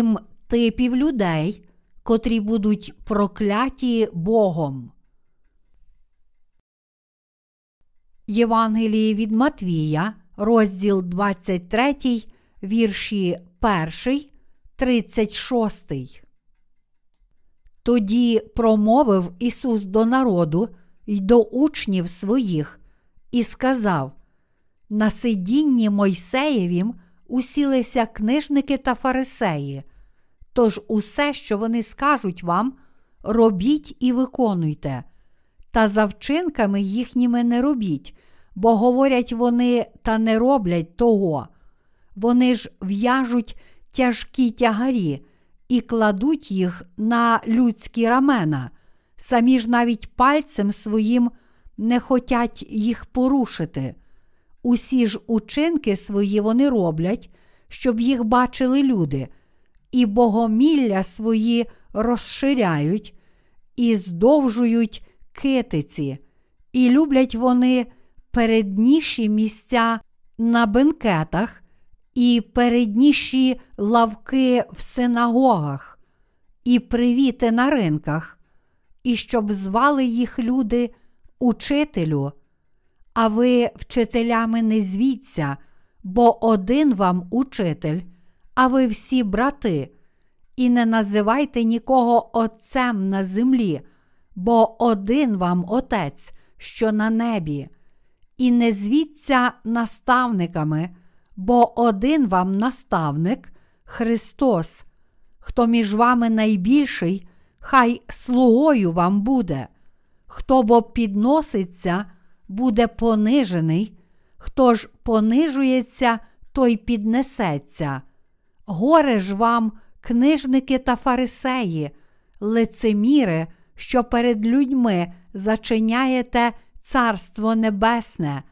сім типів людей, котрі будуть прокляті Богом. Євангеліє від Матвія, розділ 23, вірші 1, 36. Тоді промовив Ісус до народу й до учнів своїх і сказав: На сидінні Мойсеєвім усілися книжники та фарисеї. Тож усе, що вони скажуть вам, робіть і виконуйте, та за вчинками їхніми не робіть, бо говорять вони та не роблять того. Вони ж в'яжуть тяжкі тягарі і кладуть їх на людські рамена, самі ж навіть пальцем своїм не хотять їх порушити. Усі ж учинки свої вони роблять, щоб їх бачили люди, і богомілля свої розширяють, і здовжують китиці, і люблять вони передніші місця на бенкетах і передніші лавки в синагогах, і привіти на ринках, і щоб звали їх люди учителю. А ви вчителями не звіться, бо один вам учитель, а ви всі брати, і не називайте нікого Отцем на землі, бо один вам Отець, що на небі, і не звіться наставниками, бо один вам наставник Христос, хто між вами найбільший, хай слугою вам буде, хто бо підноситься, буде понижений, хто ж понижується, той піднесеться. Горе ж вам, книжники та фарисеї, лицеміри, що перед людьми зачиняєте Царство Небесне,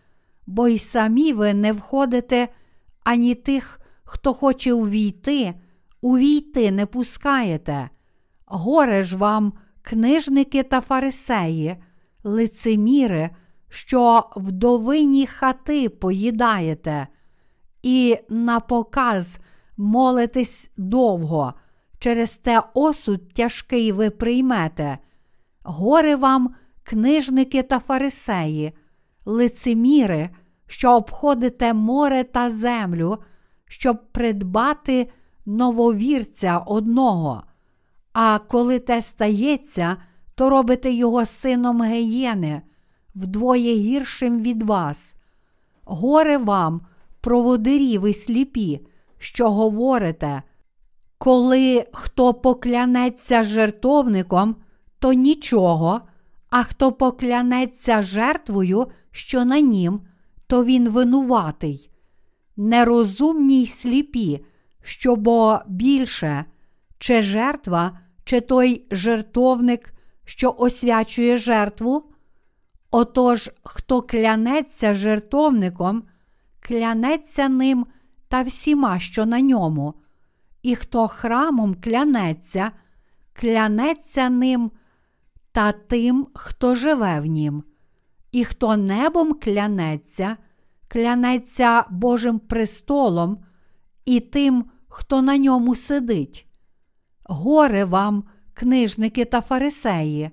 бо й самі ви не входите ані тих, хто хоче увійти, увійти не пускаєте. Горе ж вам, книжники та фарисеї, лицеміри, що вдовині хати поїдаєте, і на показ молитесь довго, через те осуд тяжкий ви приймете. Горе вам, книжники та фарисеї, лицеміри, що обходите море та землю, щоб придбати нововірця одного. А коли те стається, то робите його сином геєни, вдвоє гіршим від вас. Горе вам, проводирі ви сліпі, що говорите, коли хто поклянеться жертовником, то нічого, а хто поклянеться жертвою, що на нім, то він винуватий. Нерозумні й сліпі, що бо більше, чи жертва, чи той жертовник, що освячує жертву. Отож, хто клянеться жертовником, клянеться ним та всіма, що на ньому, і хто храмом клянеться, клянеться ним та тим, хто живе в нім, і хто небом клянеться, клянеться Божим престолом і тим, хто на ньому сидить. Горе вам, книжники та фарисеї,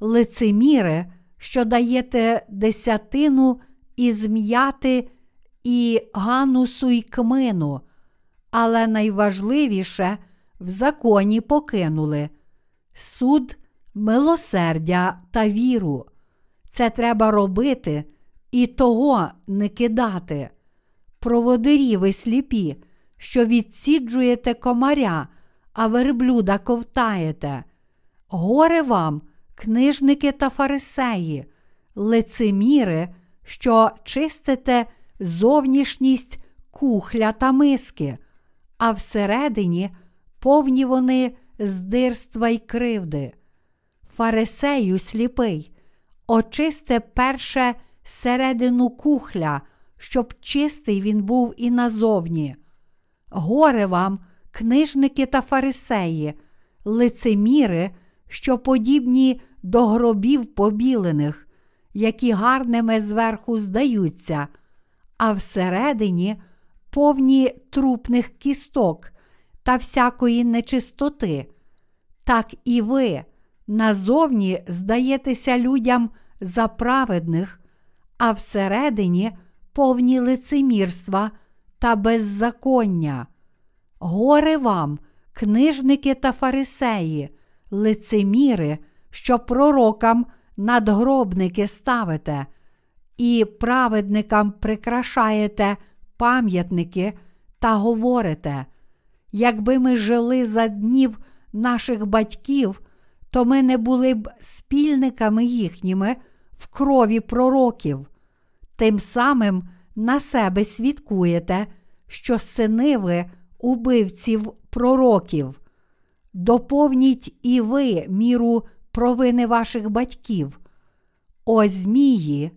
лицеміри, що даєте десятину із м'яти і ганусу й кмину, але найважливіше в законі покинули суд, милосердя та віру. Це треба робити і того не кидати. Проводирі ви сліпі, що відсіджуєте комаря, а верблюда ковтаєте. Горе вам, книжники та фарисеї, лицеміри, що чистите зовнішність кухля та миски, а всередині повні вони здирства й кривди. Фарисею сліпий, очисте перше середину кухля, щоб чистий він був і назовні. Горе вам, книжники та фарисеї, лицеміри, що подібні до гробів побілених, які гарними зверху здаються, а всередині повні трупних кісток та всякої нечистоти, так і ви назовні здаєтеся людям за праведних, а всередині повні лицемірства та беззаконня. Горе вам, книжники та фарисеї, лицеміри, що пророкам надгробники ставите, і праведникам прикрашаєте пам'ятники та говорите, якби ми жили за днів наших батьків, то ми не були б спільниками їхніми в крові пророків. Тим самим на себе свідкуєте, що сини ви убивців пророків. Доповніть і ви міру провини ваших батьків. О Змії,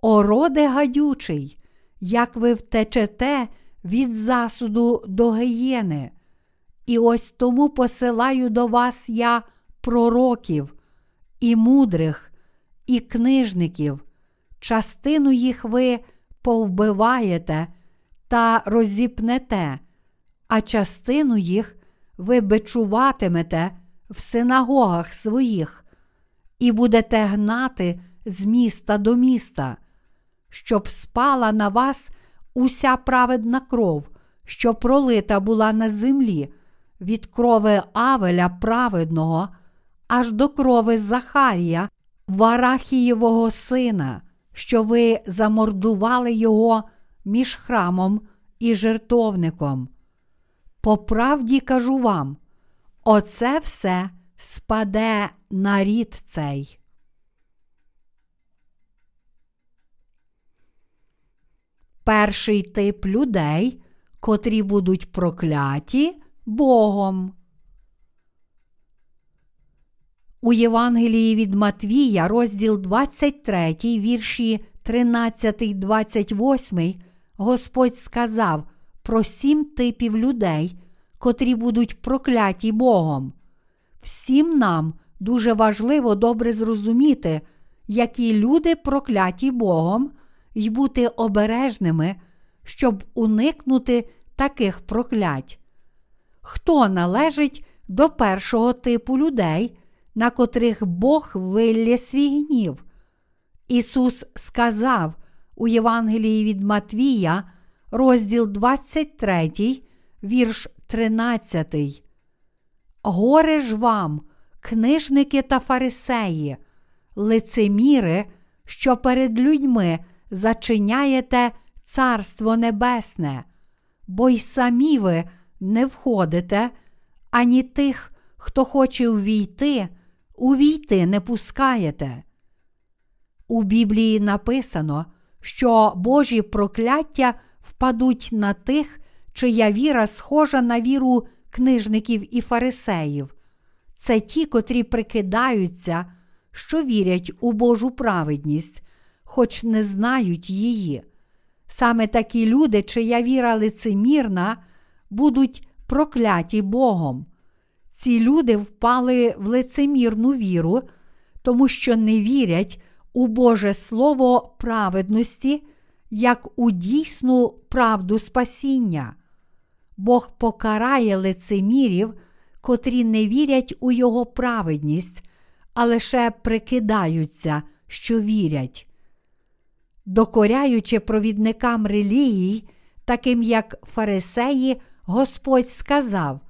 о роде гадючий, як ви втечете від засуду до гієни. І ось тому посилаю до вас я пророків, і мудрих, і книжників, частину їх ви повбиваєте та розіпнете, а частину їх ви бичуватимете в синагогах своїх, і будете гнати з міста до міста, щоб спала на вас уся праведна кров, що пролита була на землі, від крови Авеля праведного, аж до крови Захарія, Варахієвого сина, що ви замордували його між храмом і жертовником. По правді кажу вам, оце все спаде на рід цей. Перший тип людей, котрі будуть прокляті Богом. У Євангелії від Матвія, розділ 23, вірші 13, 28, Господь сказав про сім типів людей, котрі будуть прокляті Богом. Всім нам дуже важливо добре зрозуміти, які люди прокляті Богом, і бути обережними, щоб уникнути таких проклять. Хто належить до першого типу людей, на котрих Бог виллє свій гнів? Ісус сказав у Євангелії від Матвія, розділ 23, вірш 13. Горе ж вам, книжники та фарисеї, лицеміри, що перед людьми зачиняєте Царство Небесне, бо й самі ви не входите, ані тих, хто хоче увійти, увійти не пускаєте. У Біблії написано, що Божі прокляття впадуть на тих, чия віра схожа на віру книжників і фарисеїв. Це ті, котрі прикидаються, що вірять у Божу праведність, хоч не знають її. Саме такі люди, чия віра лицемірна, будуть прокляті Богом. Ці люди впали в лицемірну віру, тому що не вірять у Боже Слово праведності, як у дійсну правду спасіння. Бог покарає лицемірів, котрі не вірять у Його праведність, а лише прикидаються, що вірять. Докоряючи провідникам релігій, таким як фарисеї, Господь сказав: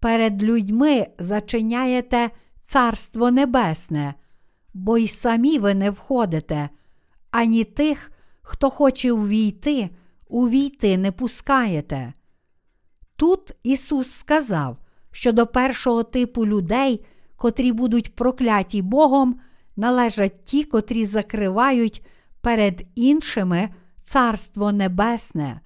Перед людьми зачиняєте Царство Небесне, бо й самі ви не входите, ані тих, хто хоче увійти, увійти не пускаєте. Тут Ісус сказав, що до першого типу людей, котрі будуть прокляті Богом, належать ті, котрі закривають перед іншими Царство Небесне.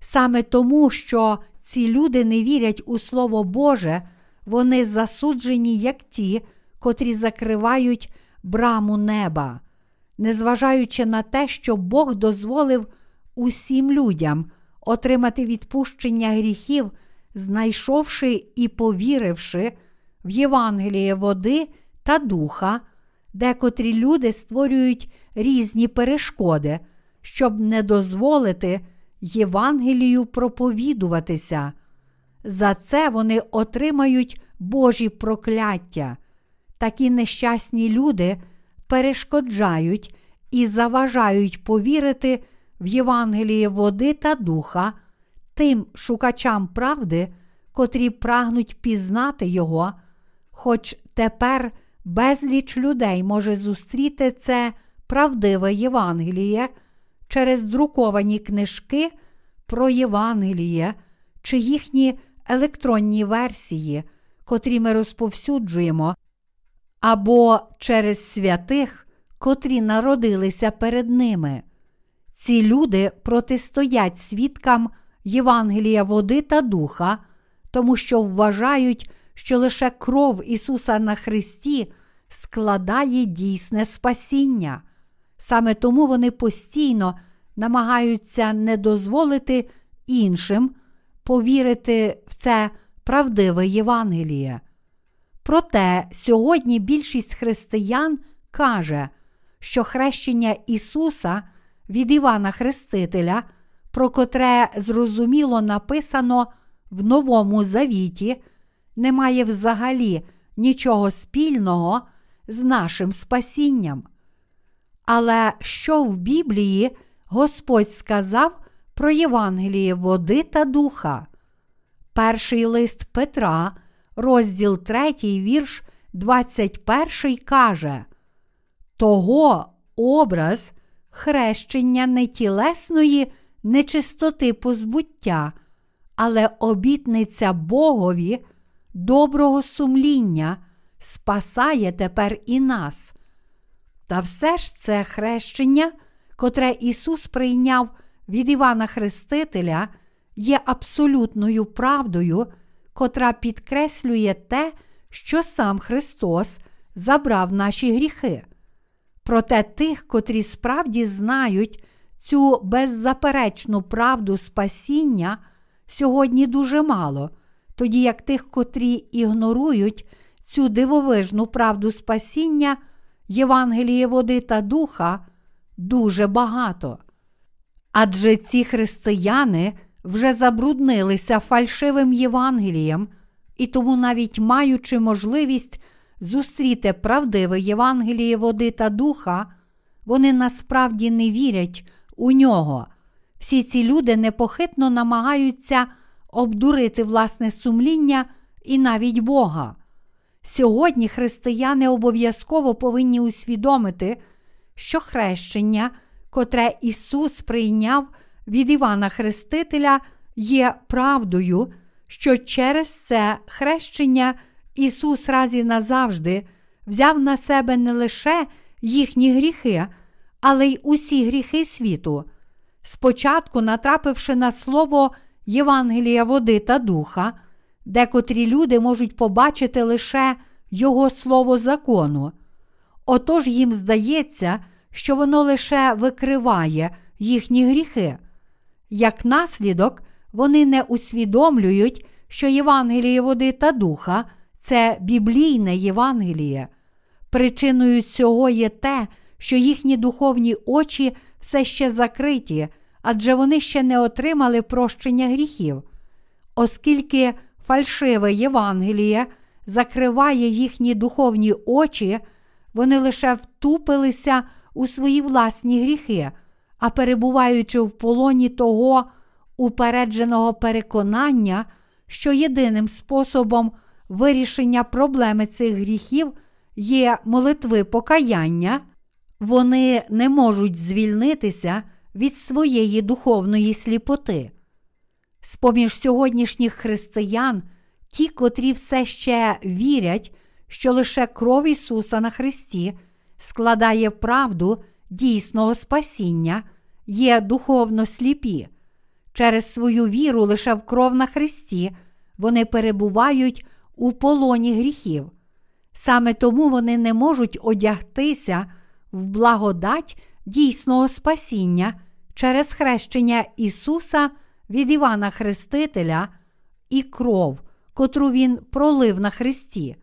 Саме тому, що ці люди не вірять у Слово Боже, вони засуджені, як ті, котрі закривають браму неба, незважаючи на те, що Бог дозволив усім людям отримати відпущення гріхів, знайшовши і повіривши в Євангеліє води та духа, декотрі люди створюють різні перешкоди, щоб не дозволити Євангелію проповідуватися. за це вони отримають Божі прокляття. Такі нещасні люди перешкоджають і заважають повірити в Євангеліє води та духа тим шукачам правди, котрі прагнуть пізнати Його, хоч тепер безліч людей може зустріти це правдиве Євангеліє через друковані книжки про Євангеліє чи їхні електронні версії, котрі ми розповсюджуємо, або через святих, котрі народилися перед ними. Ці люди протистоять свідкам Євангелія води та духа, тому що вважають, що лише кров Ісуса на Христі складає дійсне спасіння. Саме тому вони постійно намагаються не дозволити іншим повірити в це правдиве Євангеліє. Проте сьогодні більшість християн каже, що хрещення Ісуса від Івана Хрестителя, про котре зрозуміло написано в Новому Завіті, не має взагалі нічого спільного з нашим спасінням. Але що в Біблії Господь сказав про Євангеліє води та духа? Перший лист Петра, розділ 3, вірш 21 каже: Того образ хрещення не тілесної нечистоти позбуття, але обітниця Богові доброго сумління спасає тепер і нас. Та все ж це хрещення, котре Ісус прийняв від Івана Хрестителя, є абсолютною правдою, котра підкреслює те, що сам Христос забрав наші гріхи. Проте тих, котрі справді знають цю беззаперечну правду спасіння, сьогодні дуже мало, тоді як тих, котрі ігнорують цю дивовижну правду спасіння, Євангеліє води та духа, дуже багато. Адже ці християни вже забруднилися фальшивим Євангелієм, і тому, навіть маючи можливість зустріти правдиве Євангеліє води та духа, вони насправді не вірять у нього. Всі ці люди непохитно намагаються обдурити власне сумління і навіть Бога. Сьогодні християни обов'язково повинні усвідомити, що хрещення, котре Ісус прийняв від Івана Хрестителя, є правдою, що через це хрещення Ісус раз і назавжди взяв на себе не лише їхні гріхи, але й усі гріхи світу. Спочатку, натрапивши на слово Євангелія води та духа, декотрі люди можуть побачити лише Його слово закону. Отож їм здається, що воно лише викриває їхні гріхи. Як наслідок, вони не усвідомлюють, що Євангеліє води та духа це біблійне Євангеліє. Причиною цього є те, що їхні духовні очі все ще закриті, адже вони ще не отримали прощення гріхів. Оскільки фальшиве Євангеліє закриває їхні духовні очі, вони лише втупилися у свої власні гріхи, а перебуваючи в полоні того упередженого переконання, що єдиним способом вирішення проблеми цих гріхів є молитви покаяння, вони не можуть звільнитися від своєї духовної сліпоти. З поміж сьогоднішніх християн, ті, котрі все ще вірять, що лише кров Ісуса на Христі складає правду дійсного спасіння, є духовно сліпі. Через свою віру лише в кров на Христі вони перебувають у полоні гріхів. Саме тому вони не можуть одягтися в благодать дійсного спасіння через хрещення Ісуса від Івана Хрестителя і кров, котру Він пролив на Христі.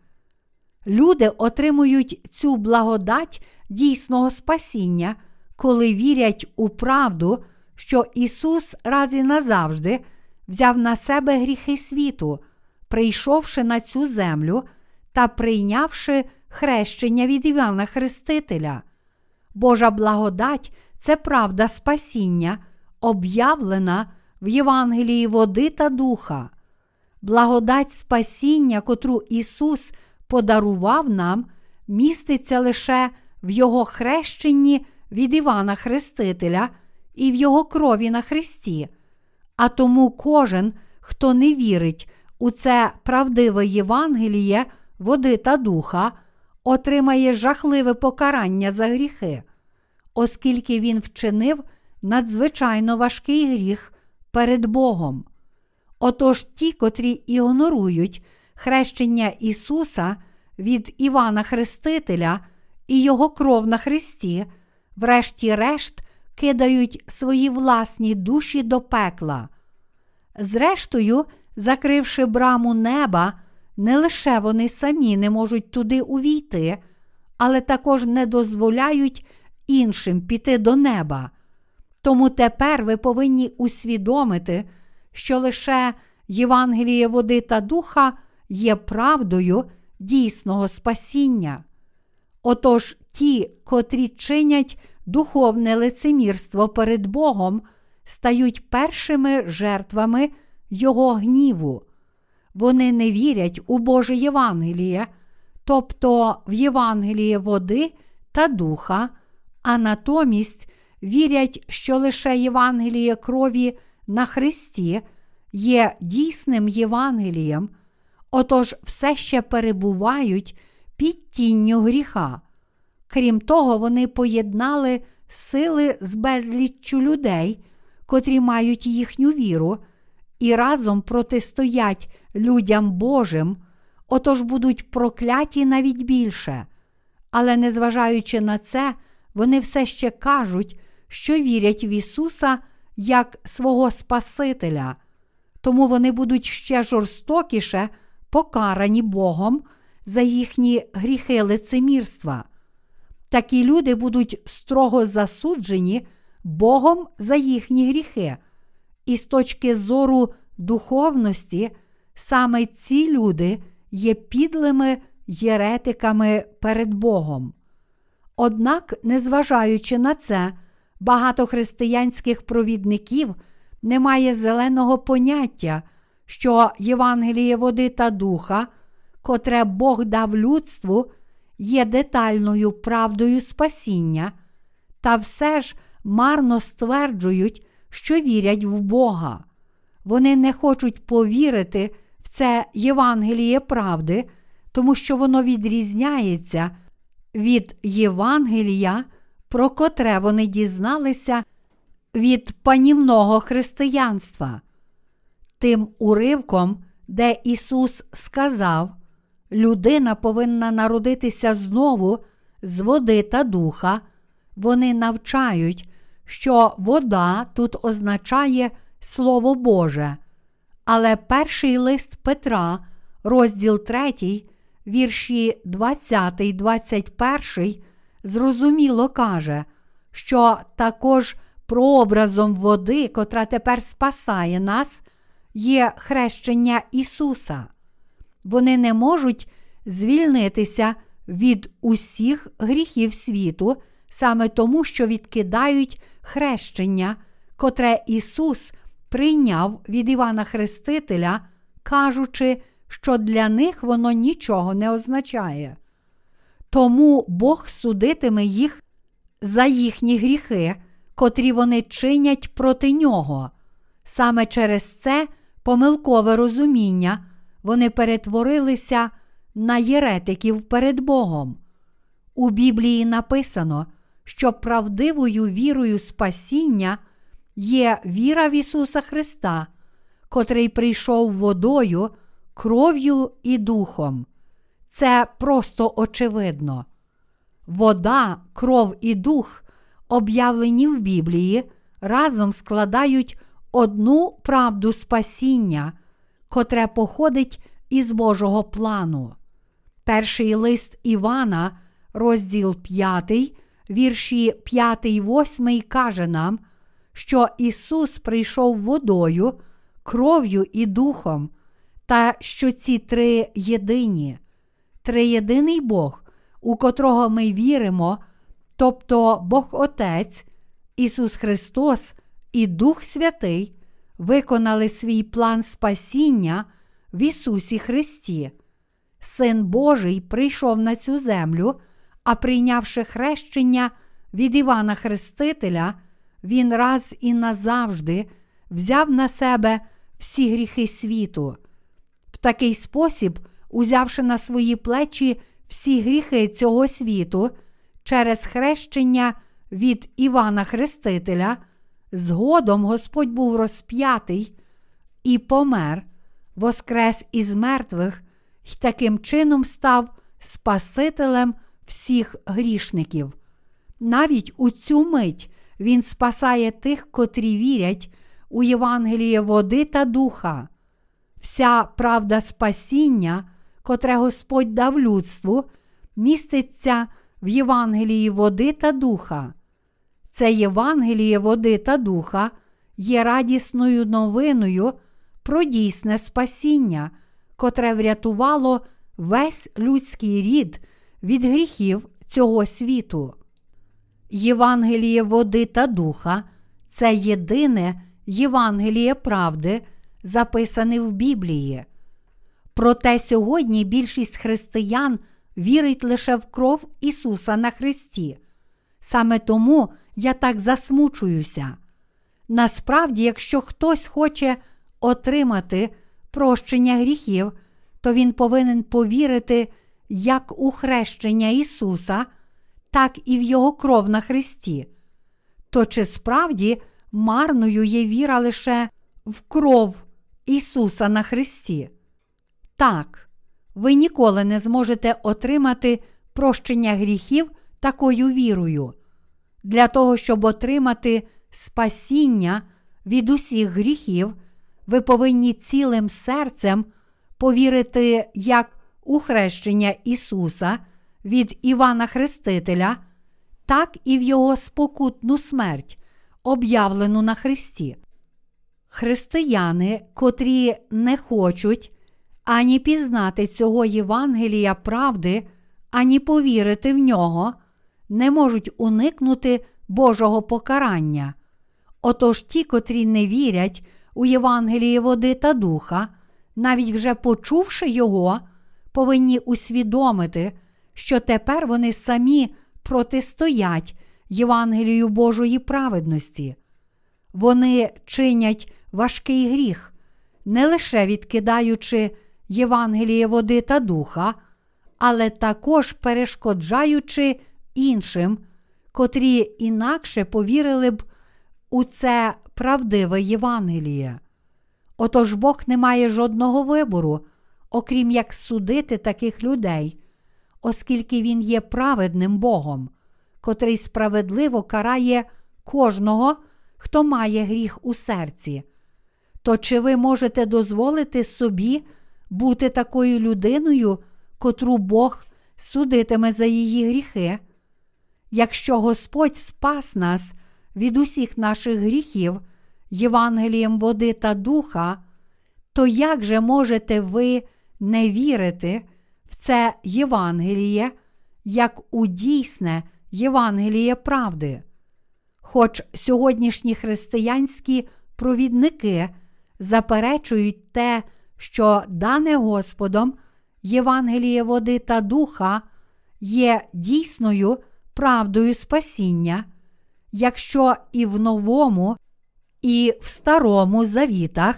Люди отримують цю благодать дійсного спасіння, коли вірять у правду, що Ісус раз і назавжди взяв на себе гріхи світу, прийшовши на цю землю та прийнявши хрещення від Івана Хрестителя. Божа благодать це правда спасіння, об'явлена в Євангелії води та духа. Благодать спасіння, котру Ісус подарував нам, міститься лише в Його хрещенні від Івана Хрестителя і в Його крові на Христі. А тому кожен, хто не вірить у це правдиве Євангеліє, води та духа, отримає жахливе покарання за гріхи, оскільки він вчинив надзвичайно важкий гріх перед Богом. Отож ті, котрі ігнорують хрещення Ісуса від Івана Хрестителя і Його кров на Христі, врешті-решт кидають свої власні душі до пекла. Зрештою, закривши браму неба, не лише вони самі не можуть туди увійти, але також не дозволяють іншим піти до неба. Тому тепер ви повинні усвідомити, що лише Євангеліє води та духа є правдою дійсного спасіння. Отож ті, котрі чинять духовне лицемірство перед Богом, стають першими жертвами Його гніву. Вони не вірять у Боже Євангеліє, тобто в Євангеліє води та духа, а натомість вірять, що лише Євангеліє крові на Христі є дійсним Євангелієм, отож все ще перебувають під тінню гріха. Крім того, вони поєднали сили з безліччю людей, котрі мають їхню віру, і разом протистоять людям Божим, отож будуть прокляті навіть більше. Але незважаючи на це, вони все ще кажуть, що вірять в Ісуса як свого Спасителя, тому вони будуть ще жорстокіше покарані Богом за їхні гріхи лицемірства. Такі люди будуть строго засуджені Богом за їхні гріхи. І з точки зору духовності, саме ці люди є підлими єретиками перед Богом. Однак, незважаючи на це, багато християнських провідників не має зеленого поняття, що Євангеліє води та духа, котре Бог дав людству, є детальною правдою спасіння, та все ж марно стверджують, що вірять в Бога. Вони не хочуть повірити в це Євангеліє правди, тому що воно відрізняється від Євангелія, про котре вони дізналися від панівного християнства. Тим уривком, де Ісус сказав, людина повинна народитися знову з води та духа, вони навчають, що вода тут означає Слово Боже. Але перший лист Петра, розділ 3, вірші 20, 21, зрозуміло каже, що також прообразом води, котра тепер спасає нас, є хрещення Ісуса. Вони не можуть звільнитися від усіх гріхів світу саме тому, що відкидають хрещення, котре Ісус прийняв від Івана Хрестителя, кажучи, що для них воно нічого не означає. Тому Бог судитиме їх за їхні гріхи, котрі вони чинять проти нього. Саме через це помилкове розуміння вони перетворилися на єретиків перед Богом. У Біблії написано, що правдивою вірою спасіння є віра в Ісуса Христа, котрий прийшов водою, кров'ю і духом. Це просто очевидно. Вода, кров і дух, об'явлені в Біблії, разом складають одну правду спасіння, котре походить із Божого плану. Перший лист Івана, розділ 5, вірші 5, 8 каже нам, що Ісус прийшов водою, кров'ю і духом, та що ці три єдині, триєдиний Бог, у котрого ми віримо, тобто Бог Отець, Ісус Христос і Дух Святий, виконали свій план спасіння в Ісусі Христі. Син Божий прийшов на цю землю, а прийнявши хрещення від Івана Хрестителя, Він раз і назавжди взяв на себе всі гріхи світу. В такий спосіб, узявши на свої плечі всі гріхи цього світу через хрещення від Івана Хрестителя, згодом Господь був розп'ятий і помер, воскрес із мертвих і таким чином став Спасителем всіх грішників. Навіть у цю мить Він спасає тих, котрі вірять у Євангеліє води та духа. Вся правда спасіння, котре Господь дав людству, міститься в Євангелії води та духа. Це Євангеліє води та духа є радісною новиною про дійсне спасіння, котре врятувало весь людський рід від гріхів цього світу. Євангеліє води та духа це єдине Євангеліє правди, записане в Біблії. Проте сьогодні більшість християн вірить лише в кров Ісуса на Христі. Саме тому я так засмучуюся. Насправді, якщо хтось хоче отримати прощення гріхів, то він повинен повірити як у хрещення Ісуса, так і в Його кров на Христі. То чи справді марною є віра лише в кров Ісуса на Христі? Так, ви ніколи не зможете отримати прощення гріхів такою вірою. Для того, щоб отримати спасіння від усіх гріхів, ви повинні цілим серцем повірити як у хрещення Ісуса від Івана Хрестителя, так і в Його спокутну смерть, об'явлену на Христі. Християни, котрі не хочуть ані пізнати цього Євангелія правди, ані повірити в нього, не можуть уникнути Божого покарання. Отож ті, котрі не вірять у Євангеліє води та духа, навіть вже почувши його, повинні усвідомити, що тепер вони самі протистоять Євангелію Божої праведності. Вони чинять важкий гріх, не лише відкидаючи Євангеліє води та духа, але також перешкоджаючи іншим, котрі інакше повірили б у це правдиве Євангеліє. Отож Бог не має жодного вибору, окрім як судити таких людей, оскільки Він є праведним Богом, котрий справедливо карає кожного, хто має гріх у серці. То чи ви можете дозволити собі бути такою людиною, котру Бог судитиме за її гріхи? Якщо Господь спас нас від усіх наших гріхів Євангелієм води та духа, то як же можете ви не вірити в це Євангеліє, як у дійсне Євангеліє правди? Хоч сьогоднішні християнські провідники заперечують те, що дане Господом Євангеліє води та духа є дійсною правдою спасіння, якщо і в новому, і в старому завітах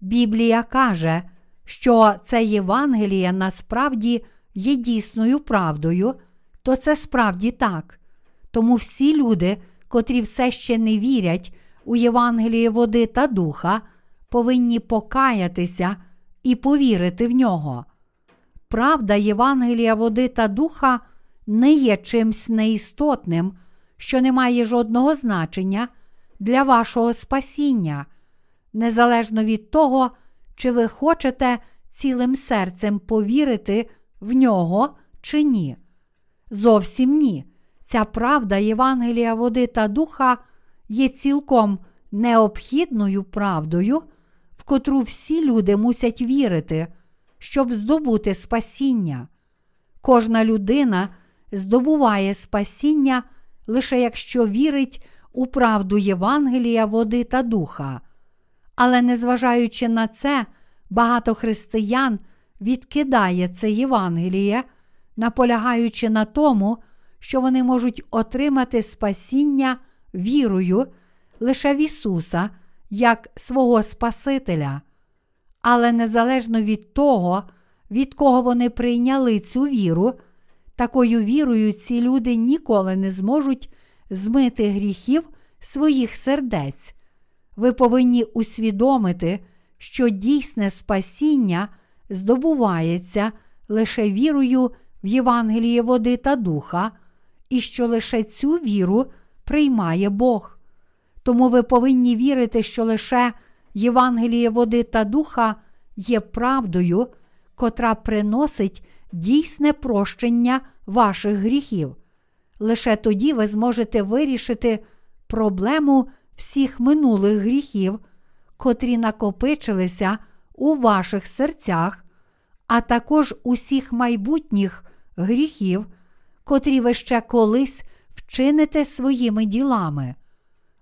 Біблія каже, що це Євангеліє насправді є дійсною правдою, то це справді так. Тому всі люди, котрі все ще не вірять у Євангеліє води та духа, повинні покаятися і повірити в нього. Правда Євангелія води та духа не є чимсь неістотним, що не має жодного значення для вашого спасіння, незалежно від того, чи ви хочете цілим серцем повірити в нього чи ні. Зовсім ні. Ця правда Євангелія води та духа є цілком необхідною правдою котру всі люди мусять вірити, щоб здобути спасіння. Кожна людина здобуває спасіння лише якщо вірить у правду Євангелія, води та духа. Але незважаючи на це, багато християн відкидає це Євангеліє, наполягаючи на тому, що вони можуть отримати спасіння вірою лише в Ісуса як свого Спасителя. Але незалежно від того, від кого вони прийняли цю віру, такою вірою ці люди ніколи не зможуть змити гріхів своїх сердець. Ви повинні усвідомити, що дійсне спасіння здобувається лише вірою в Євангеліє води та духа, і що лише цю віру приймає Бог. Тому ви повинні вірити, що лише Євангеліє води та духа є правдою, котра приносить дійсне прощення ваших гріхів. Лише тоді ви зможете вирішити проблему всіх минулих гріхів, котрі накопичилися у ваших серцях, а також усіх майбутніх гріхів, котрі ви ще колись вчините своїми ділами.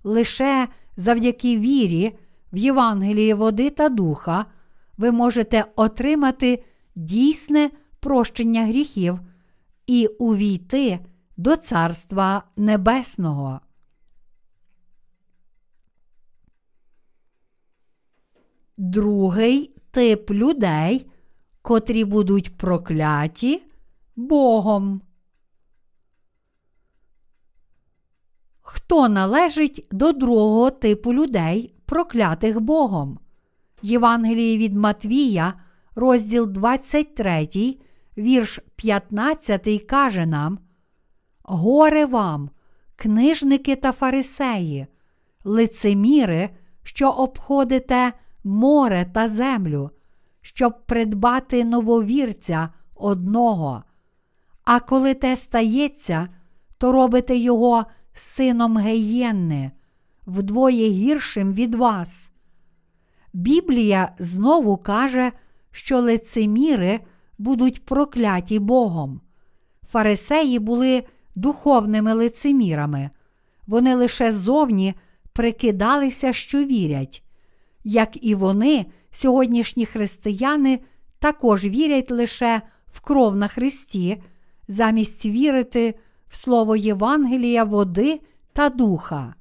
Лише завдяки вірі в Євангелії води та духа ви можете отримати дійсне прощення гріхів і увійти до Царства Небесного. Другий тип людей, котрі будуть прокляті Богом. Хто належить до другого типу людей, проклятих Богом? Євангелії від Матвія, розділ 23, вірш 15 каже нам: Горе вам, книжники та фарисеї, лицеміри, що обходите море та землю, щоб придбати нововірця одного. А коли те стається, то робите його сином Геєнни, вдвоє гіршим від вас. Біблія знову каже, що лицеміри будуть прокляті Богом. Фарисеї були духовними лицемірами, вони лише зовні прикидалися, що вірять. Як і вони, сьогоднішні християни також вірять лише в кров на Христі, замість вірити в слово Євангелія, води та духа.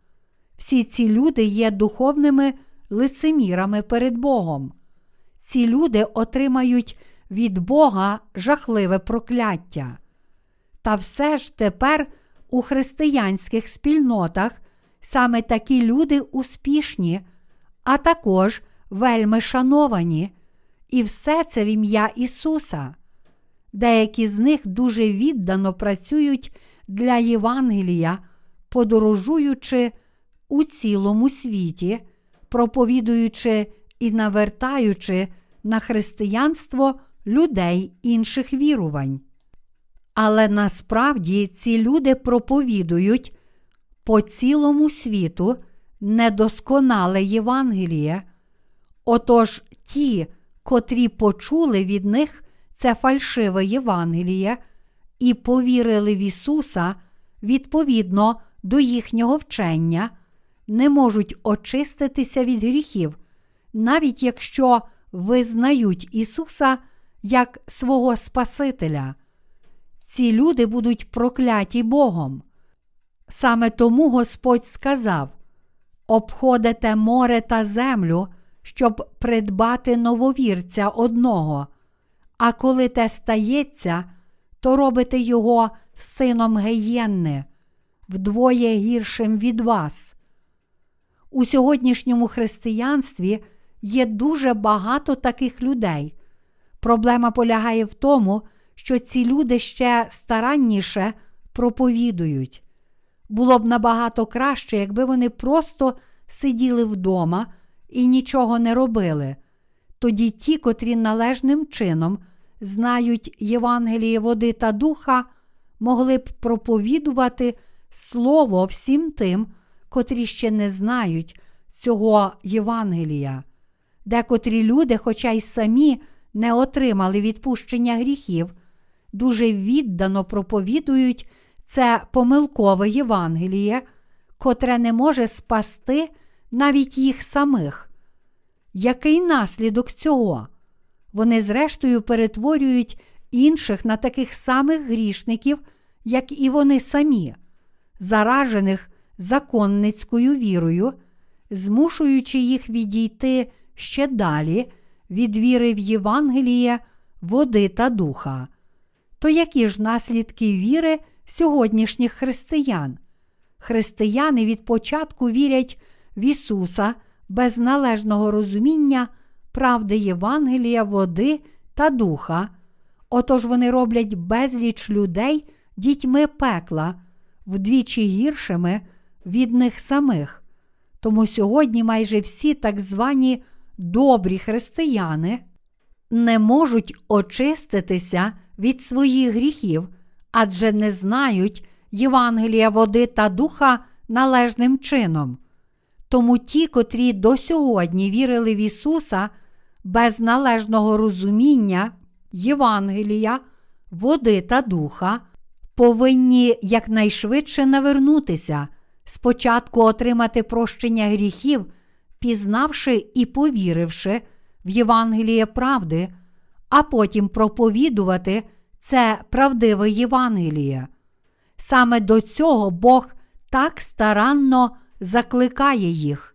Всі ці люди є духовними лицемірами перед Богом. Ці люди отримають від Бога жахливе прокляття. Та все ж тепер у християнських спільнотах саме такі люди успішні, а також вельми шановані, і все це в ім'я Ісуса. Деякі з них дуже віддано працюють для Євангелія, подорожуючи у цілому світі, проповідуючи і навертаючи на християнство людей інших вірувань. Але насправді ці люди проповідують по цілому світу недосконале Євангеліє. Отож ті, котрі почули від них це фальшиве Євангеліє і повірили в Ісуса відповідно до їхнього вчення, не можуть очиститися від гріхів, навіть якщо визнають Ісуса як свого Спасителя. Ці люди будуть прокляті Богом. Саме тому Господь сказав: обходите море та землю, щоб придбати нововірця одного, а коли те стається, то робите його сином геєнни, вдвоє гіршим від вас. У сьогоднішньому християнстві є дуже багато таких людей. Проблема полягає в тому, що ці люди ще старанніше проповідують. Було б набагато краще, якби вони просто сиділи вдома і нічого не робили. Тоді ті, котрі належним чином знають Євангеліє води та духа, могли б проповідувати Слово всім тим, котрі ще не знають цього Євангелія. Декотрі люди, хоча й самі не отримали відпущення гріхів, дуже віддано проповідують це помилкове Євангеліє, котре не може спасти навіть їх самих. Який наслідок цього? Вони, зрештою, перетворюють інших на таких самих грішників, як і вони самі, заражених законницькою вірою, змушуючи їх відійти ще далі від віри в Євангеліє, води та духа. То які ж наслідки віри сьогоднішніх християн? Християни від початку вірять в Ісуса без належного розуміння правди Євангелія, води та духа. Отож вони роблять безліч людей дітьми пекла, вдвічі гіршими від них самих. Тому сьогодні майже всі так звані добрі християни не можуть очиститися від своїх гріхів, адже не знають Євангелія води та духа належним чином. Тому ті, котрі до сьогодні вірили в Ісуса без належного розуміння Євангелія, води та духа, повинні якнайшвидше навернутися, спочатку отримати прощення гріхів, пізнавши і повіривши в Євангеліє правди, а потім проповідувати це правдиве Євангеліє. Саме до цього Бог так старанно закликає їх.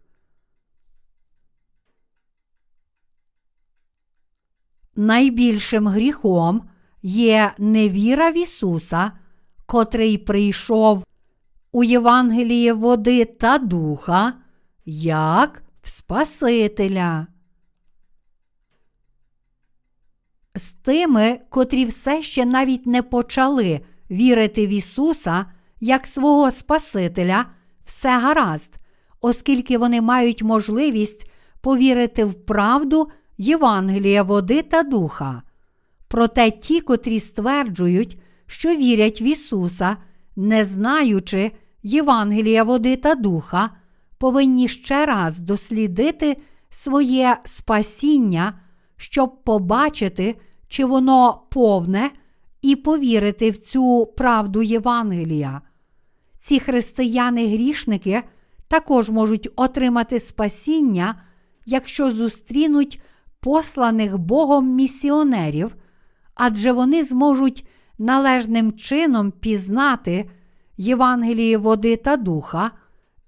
Найбільшим гріхом є невіра в Ісуса, котрий прийшов у Євангеліє води та духа, як в Спасителя. З тими, котрі все ще навіть не почали вірити в Ісуса як свого Спасителя, все гаразд, оскільки вони мають можливість повірити в правду Євангелія води та духа. Проте ті, котрі стверджують, що вірять в Ісуса, не знаючи Євангелія води та духа, повинні ще раз дослідити своє спасіння, щоб побачити, чи воно повне, і повірити в цю правду Євангелія. Ці християни-грішники також можуть отримати спасіння, якщо зустрінуть посланих Богом місіонерів, адже вони зможуть належним чином пізнати Євангеліє води та духа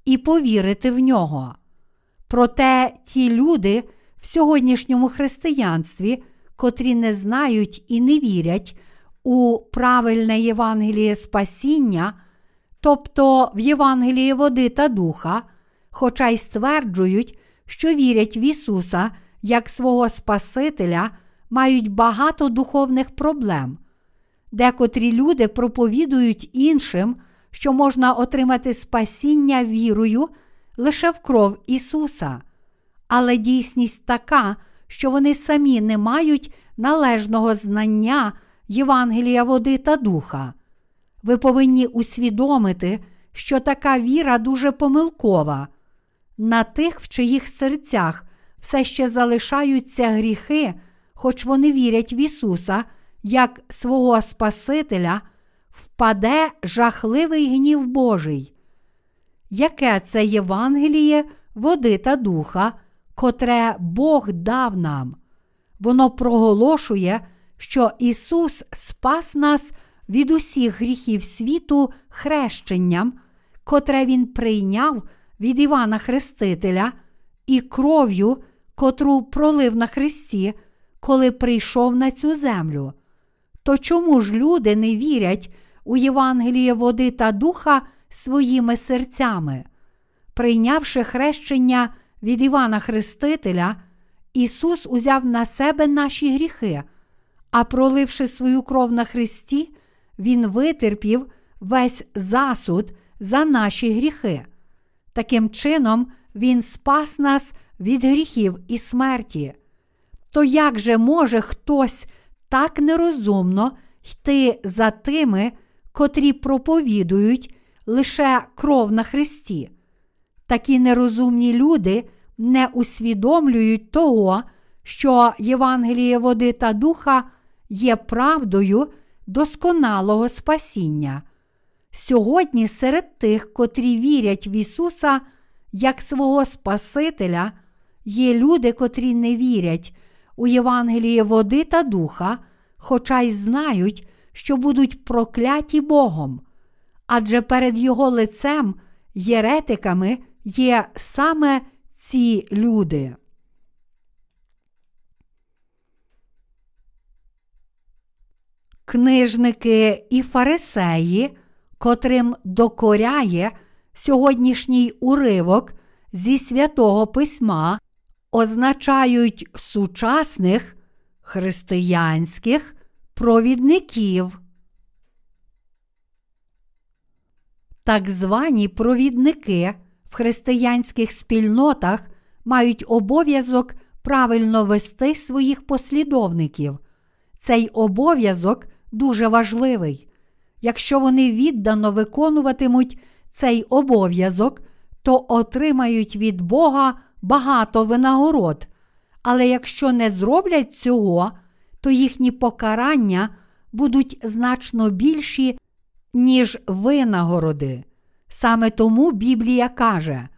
і повірити в нього. Проте ті люди в сьогоднішньому християнстві, котрі не знають і не вірять у правильне Євангеліє спасіння, тобто в Євангеліє води та духа, хоча й стверджують, що вірять в Ісуса як свого Спасителя, мають багато духовних проблем. Декотрі люди проповідують іншим, що можна отримати спасіння вірою лише в кров Ісуса. Але дійсність така, що вони самі не мають належного знання Євангелія води та духа. Ви повинні усвідомити, що така віра дуже помилкова. На тих, в чиїх серцях все ще залишаються гріхи, хоч вони вірять в Ісуса як свого Спасителя, впаде жахливий гнів Божий. Яке це Євангеліє води та духа, котре Бог дав нам? Воно проголошує, що Ісус спас нас від усіх гріхів світу хрещенням, котре Він прийняв від Івана Хрестителя і кров'ю, котру пролив на Христі, коли прийшов на цю землю. То чому ж люди не вірять у Євангеліє води та духа своїми серцями? Прийнявши хрещення від Івана Хрестителя, Ісус узяв на себе наші гріхи, а проливши свою кров на Христі, Він витерпів весь засуд за наші гріхи. Таким чином, Він спас нас від гріхів і смерті. То як же може хтось так нерозумно йти за тими, котрі проповідують лише кров на Христі? Такі нерозумні люди не усвідомлюють того, що Євангеліє води та духа є правдою досконалого спасіння. Сьогодні серед тих, котрі вірять в Ісуса як свого Спасителя, є люди, котрі не вірять у Євангеліє води та духа, хоча й знають, що будуть прокляті Богом. Адже перед Його лицем єретиками є саме ці люди. Книжники і фарисеї, котрим докоряє сьогоднішній уривок зі святого письма, означають сучасних християнських провідників. Так звані провідники в християнських спільнотах мають обов'язок правильно вести своїх послідовників. Цей обов'язок дуже важливий. Якщо вони віддано виконуватимуть цей обов'язок, то отримають від Бога багато винагород. Але якщо не зроблять цього, то їхні покарання будуть значно більші, ніж винагороди. Саме тому Біблія каже: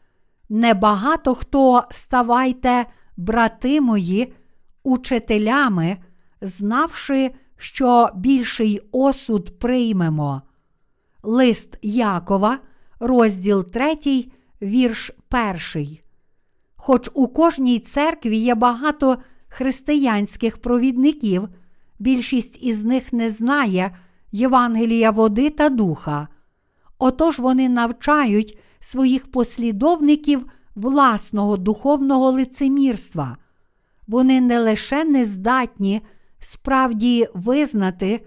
небагато хто ставайте, брати мої, учителями, знавши, що більший осуд приймемо. Лист Якова, розділ 3, вірш 1. Хоч у кожній церкві є багато християнських провідників, більшість із них не знає Євангелія води та духа. Отож вони навчають своїх послідовників власного духовного лицемірства. Вони не лише не здатні справді визнати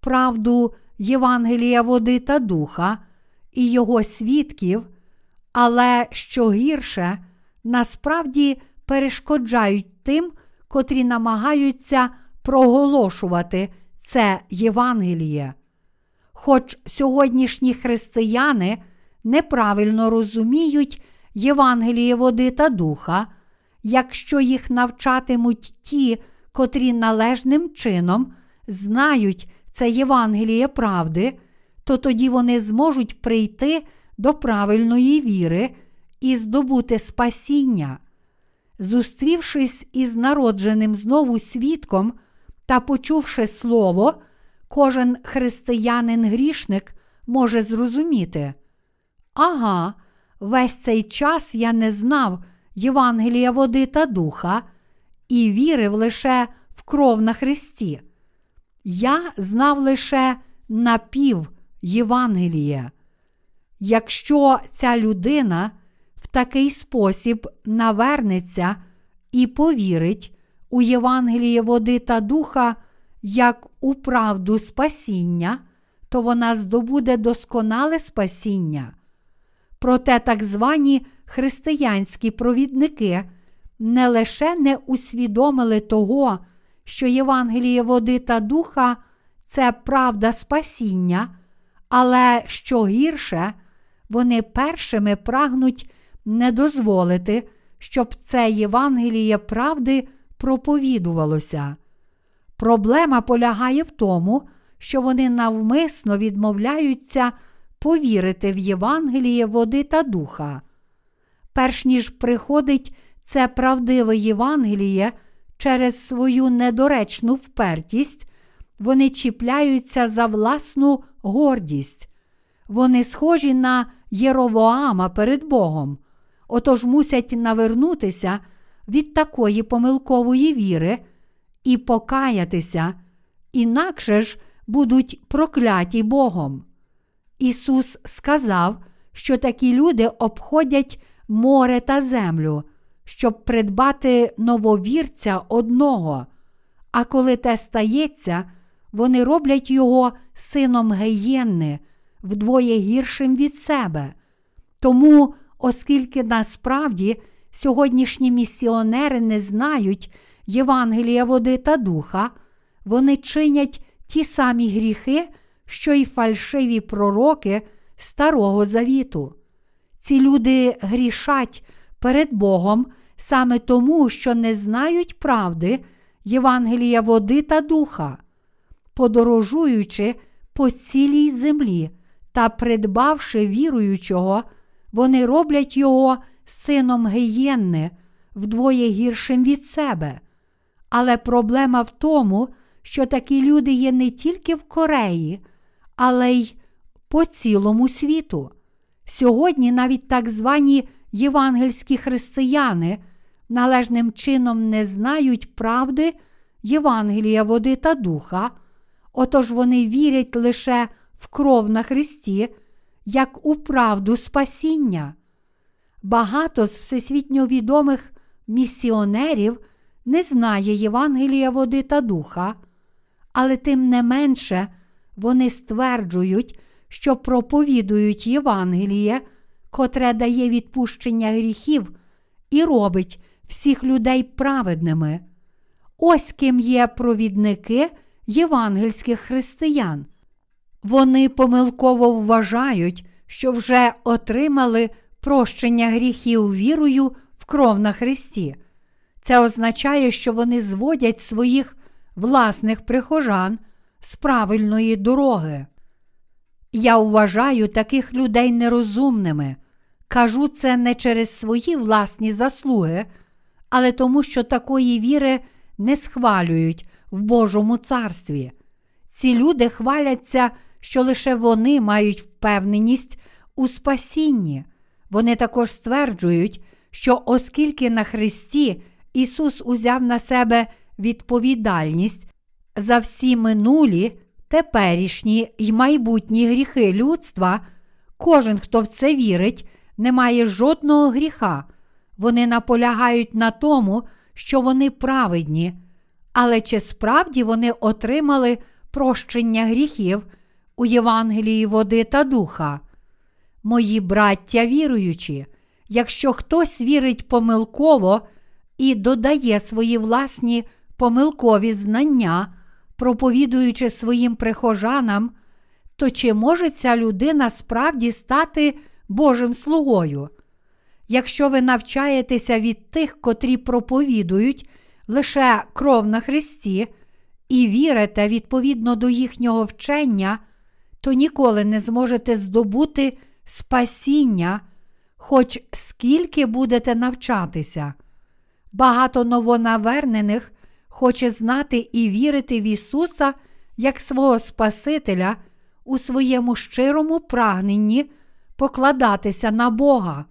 правду Євангелія води та духа і його свідків, але що гірше, насправді перешкоджають тим, котрі намагаються проголошувати це Євангеліє. Хоч сьогоднішні християни неправильно розуміють Євангеліє води та духа, якщо їх навчатимуть ті, котрі належним чином знають це Євангеліє правди, то тоді вони зможуть прийти до правильної віри і здобути спасіння. Зустрівшись із народженим знову свідком та почувши слово, кожен християнин-грішник може зрозуміти. Ага, весь цей час я не знав Євангелія води та духа і вірив лише в кров на Христі. Я знав лише напів Євангелія. Якщо ця людина такий спосіб навернеться і повірить у Євангеліє води та духа як у правду спасіння, то вона здобуде досконале спасіння. Проте так звані християнські провідники не лише не усвідомили того, що Євангеліє води та духа це правда спасіння, але що гірше, вони першими прагнуть не дозволити, щоб це Євангеліє правди проповідувалося. Проблема полягає в тому, що вони навмисно відмовляються повірити в Євангеліє води та духа. Перш ніж приходить це правдиве Євангеліє через свою недоречну впертість, вони чіпляються за власну гордість. Вони схожі на Єровоама перед Богом, отож мусять навернутися від такої помилкової віри і покаятися, інакше ж будуть прокляті Богом. Ісус сказав, що такі люди обходять море та землю, щоб придбати нововірця одного, а коли те стається, вони роблять його сином геєнни, вдвоє гіршим від себе. Тому, оскільки насправді сьогоднішні місіонери не знають Євангелія води та духа, вони чинять ті самі гріхи, що й фальшиві пророки Старого Завіту. Ці люди грішать перед Богом саме тому, що не знають правди Євангелія води та духа, подорожуючи по цілій землі та придбавши віруючого, вони роблять його сином гієнни, вдвоє гіршим від себе. Але проблема в тому, що такі люди є не тільки в Кореї, але й по цілому світу. Сьогодні навіть так звані євангельські християни належним чином не знають правди Євангелія води та духа, отож вони вірять лише в кров на Христі, як у правду спасіння. Багато з всесвітньо відомих місіонерів не знає Євангелія води та духа, але тим не менше вони стверджують, що проповідують Євангеліє, котре дає відпущення гріхів і робить всіх людей праведними. Ось ким є провідники євангельських християн. Вони помилково вважають, що вже отримали прощення гріхів вірою в кров на Христі. Це означає, що вони зводять своїх власних прихожан з правильної дороги. Я вважаю таких людей нерозумними. Кажу це не через свої власні заслуги, але тому, що такої віри не схвалюють в Божому царстві. Ці люди хваляться, що лише вони мають впевненість у спасінні. Вони також стверджують, що оскільки на Христі Ісус узяв на себе відповідальність за всі минулі, теперішні й майбутні гріхи людства, кожен, хто в це вірить, не має жодного гріха. Вони наполягають на тому, що вони праведні, але чи справді вони отримали прощення гріхів у Євангелії води та духа? Мої браття віруючі, якщо хтось вірить помилково і додає свої власні помилкові знання, проповідуючи своїм прихожанам, то чи може ця людина справді стати Божим слугою? Якщо ви навчаєтеся від тих, котрі проповідують лише кров на Христі, і вірите відповідно до їхнього вчення, то ніколи не зможете здобути спасіння, хоч скільки будете навчатися. Багато новонавернених хоче знати і вірити в Ісуса як свого Спасителя у своєму щирому прагненні покладатися на Бога.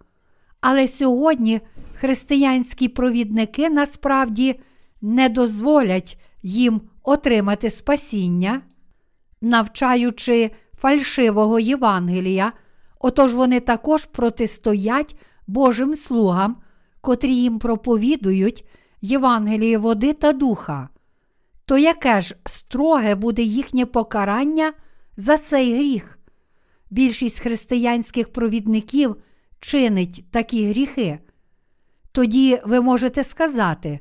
Але сьогодні християнські провідники насправді не дозволять їм отримати спасіння, навчаючи фальшивого Євангелія, отож вони також протистоять Божим слугам, котрі їм проповідують Євангеліє води та духа. То яке ж строге буде їхнє покарання за цей гріх? Більшість християнських провідників чинить такі гріхи. Тоді ви можете сказати,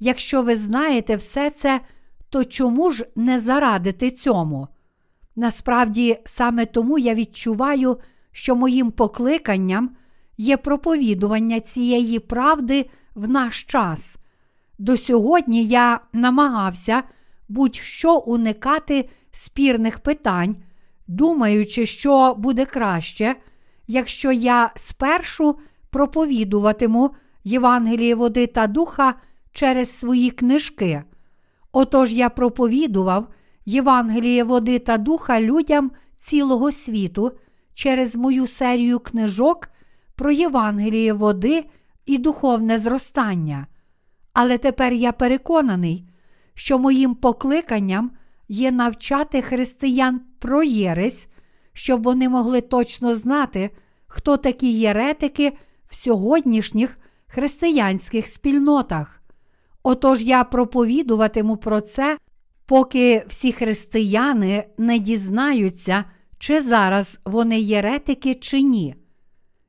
якщо ви знаєте все це, то чому ж не зарадити цьому? Насправді, саме тому я відчуваю, що моїм покликанням є проповідування цієї правди в наш час. До сьогодні я намагався будь-що уникати спірних питань, думаючи, що буде краще, якщо я спершу проповідуватиму Євангеліє води та духа через свої книжки. Отож я проповідував Євангеліє води та духа людям цілого світу через мою серію книжок про Євангеліє води і духовне зростання. Але тепер я переконаний, що моїм покликанням є навчати християн про Єресь, щоб вони могли точно знати, хто такі єретики в сьогоднішніх християнських спільнотах. Отож я проповідуватиму про це, поки всі християни не дізнаються, чи зараз вони єретики чи ні.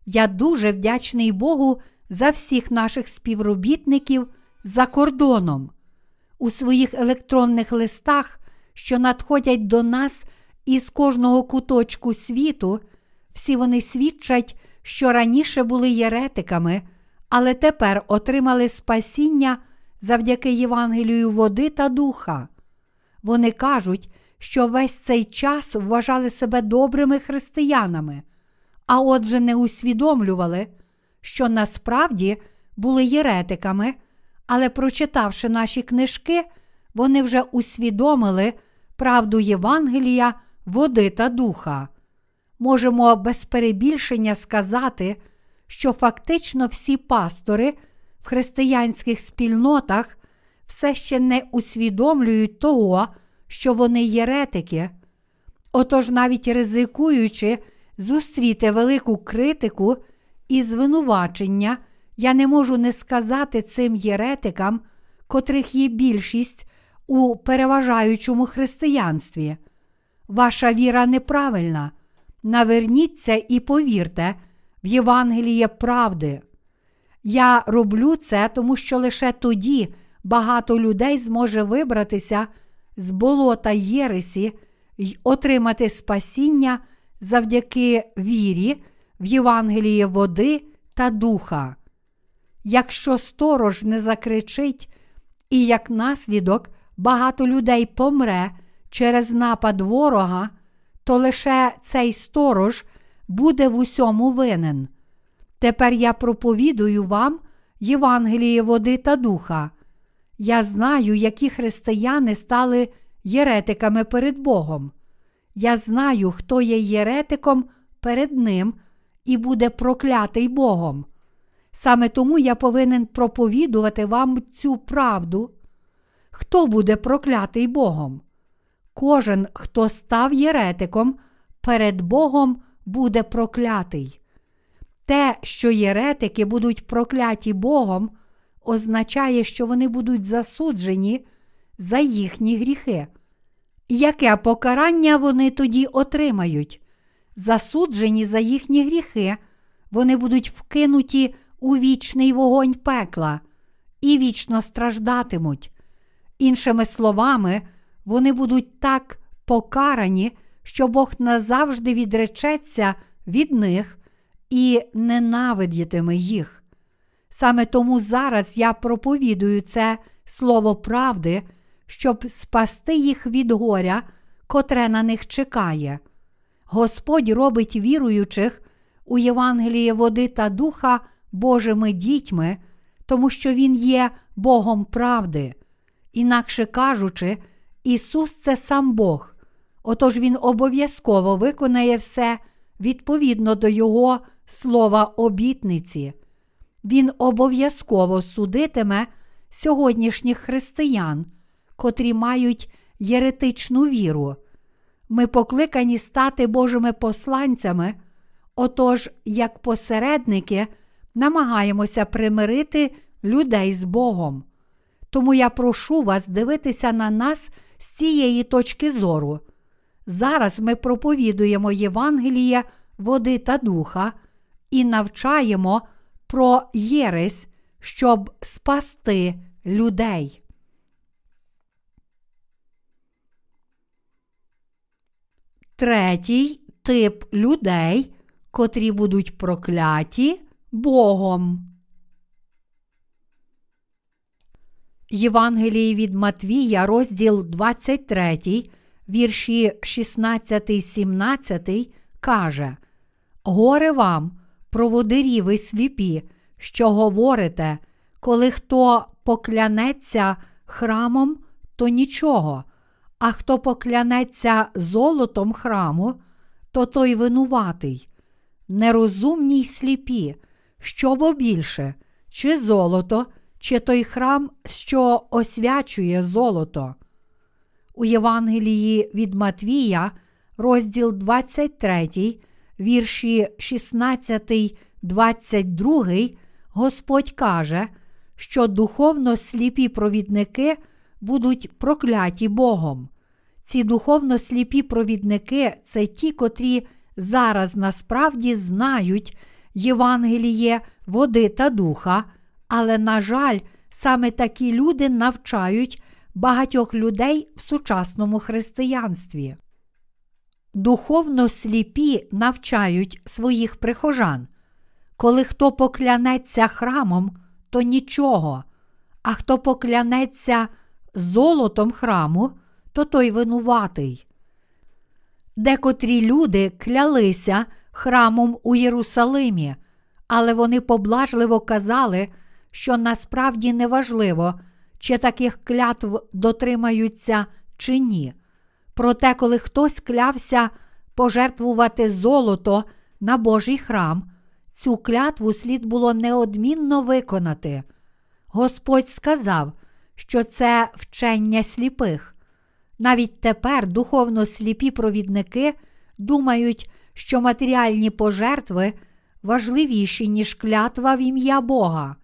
Я дуже вдячний Богу за всіх наших співробітників за кордоном. У своїх електронних листах, що надходять до нас із кожного куточку світу, всі вони свідчать, що раніше були єретиками, але тепер отримали спасіння завдяки Євангелію води та духа. Вони кажуть, що весь цей час вважали себе добрими християнами, а отже, не усвідомлювали, що насправді були єретиками, але, прочитавши наші книжки, вони вже усвідомили правду Євангелія, води та духа. Можемо без перебільшення сказати, що фактично всі пастори в християнських спільнотах все ще не усвідомлюють того, що вони єретики. Отож, навіть ризикуючи зустріти велику критику і звинувачення, я не можу не сказати цим єретикам, котрих є більшість у переважаючому християнстві. Ваша віра неправильна. Наверніться і повірте в Євангеліє правди. Я роблю це, тому що лише тоді багато людей зможе вибратися з болота Єресі й отримати спасіння завдяки вірі в Євангеліє води та духа. Якщо сторож не закричить, і як наслідок багато людей помре через напад ворога, то лише цей сторож буде в усьому винен. Тепер я проповідую вам Євангеліє води та духа. Я знаю, які християни стали єретиками перед Богом. Я знаю, хто є єретиком перед Ним і буде проклятий Богом. Саме тому я повинен проповідувати вам цю правду. Хто буде проклятий Богом? Кожен, хто став єретиком, перед Богом буде проклятий. Те, що єретики будуть прокляті Богом, означає, що вони будуть засуджені за їхні гріхи. Яке покарання вони тоді отримають? Засуджені за їхні гріхи, вони будуть вкинуті у вічний вогонь пекла і вічно страждатимуть. Іншими словами, вони будуть так покарані, що Бог назавжди відречеться від них і ненавидітиме їх. Саме тому зараз я проповідую це слово правди, щоб спасти їх від горя, котре на них чекає. Господь робить віруючих у Євангеліє води та духа Божими дітьми, тому що Він є Богом правди. Інакше кажучи, Ісус це сам Бог, отож Він обов'язково виконає все відповідно до Його слова обітниці. Він обов'язково судитиме сьогоднішніх християн, котрі мають єретичну віру. Ми покликані стати Божими посланцями, отож, як посередники, намагаємося примирити людей з Богом. Тому я прошу вас дивитися на нас з цієї точки зору. Зараз ми проповідуємо Євангеліє води та духа і навчаємо про єресь, щоб спасти людей. Третій тип людей, котрі будуть прокляті Богом. Євангелії від Матвія, розділ 23, вірші 16, 17, каже: Горе вам, проводирі ви сліпі, що говорите, коли хто поклянеться храмом, то нічого, а хто поклянеться золотом храму, то той винуватий. Нерозумні й сліпі, що во більше, чи золото, чи той храм, що освячує золото. У Євангелії від Матвія, розділ 23, вірші 16, 22, Господь каже, що духовно сліпі провідники будуть прокляті Богом. Ці духовно сліпі провідники це ті, котрі зараз насправді знають Євангеліє води та духа, але, на жаль, саме такі люди навчають багатьох людей в сучасному християнстві. Духовно сліпі навчають своїх прихожан. Коли хто поклянеться храмом, то нічого, а хто поклянеться золотом храму, то той винуватий. Декотрі люди клялися храмом у Єрусалимі, але вони поблажливо казали, що насправді неважливо, чи таких клятв дотримаються чи ні. Проте, коли хтось клявся пожертвувати золото на Божий храм, цю клятву слід було неодмінно виконати. Господь сказав, що це вчення сліпих. Навіть тепер духовно сліпі провідники думають, що матеріальні пожертви важливіші, ніж клятва в ім'я Бога.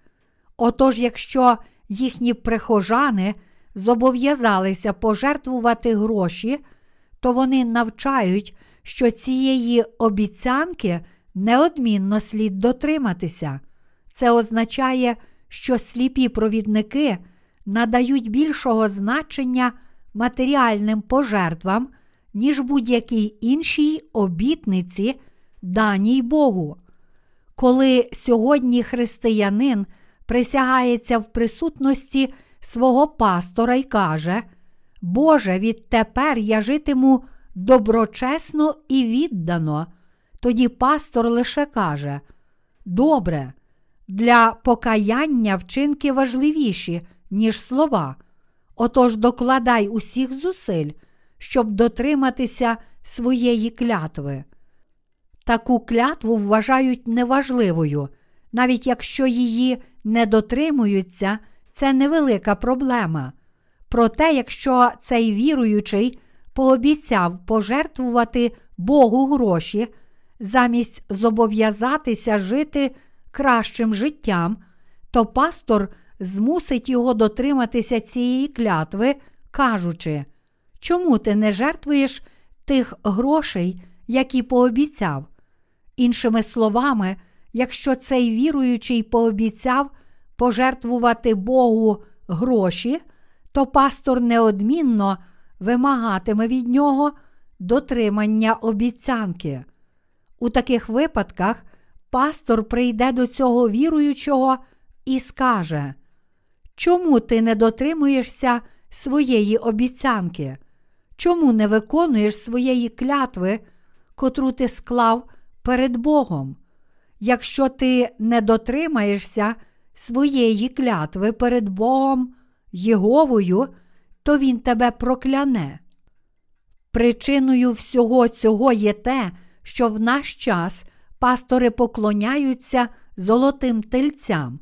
Отож, якщо їхні прихожани зобов'язалися пожертвувати гроші, то вони навчають, що цієї обіцянки неодмінно слід дотриматися. Це означає, що сліпі провідники надають більшого значення матеріальним пожертвам, ніж будь-якій іншій обітниці, даній Богу. Коли сьогодні християнин присягається в присутності свого пастора і каже, Боже, відтепер я житиму доброчесно і віддано, тоді пастор лише каже: Добре, для покаяння вчинки важливіші, ніж слова. Отож докладай усіх зусиль, щоб дотриматися своєї клятви. Таку клятву вважають неважливою, навіть якщо її не дотримуються, це невелика проблема. Проте, якщо цей віруючий пообіцяв пожертвувати Богу гроші, замість зобов'язатися жити кращим життям, то пастор змусить його дотриматися цієї клятви, кажучи, чому ти не жертвуєш тих грошей, які пообіцяв? Іншими словами, якщо цей віруючий пообіцяв пожертвувати Богу гроші, то пастор неодмінно вимагатиме від нього дотримання обіцянки. У таких випадках пастор прийде до цього віруючого і скаже, Чому ти не дотримуєшся своєї обіцянки? Чому не виконуєш своєї клятви, котру ти склав перед Богом? Якщо ти не дотримаєшся своєї клятви перед Богом Єговою, то Він тебе прокляне. Причиною всього цього є те, що в наш час пастори поклоняються золотим тельцям.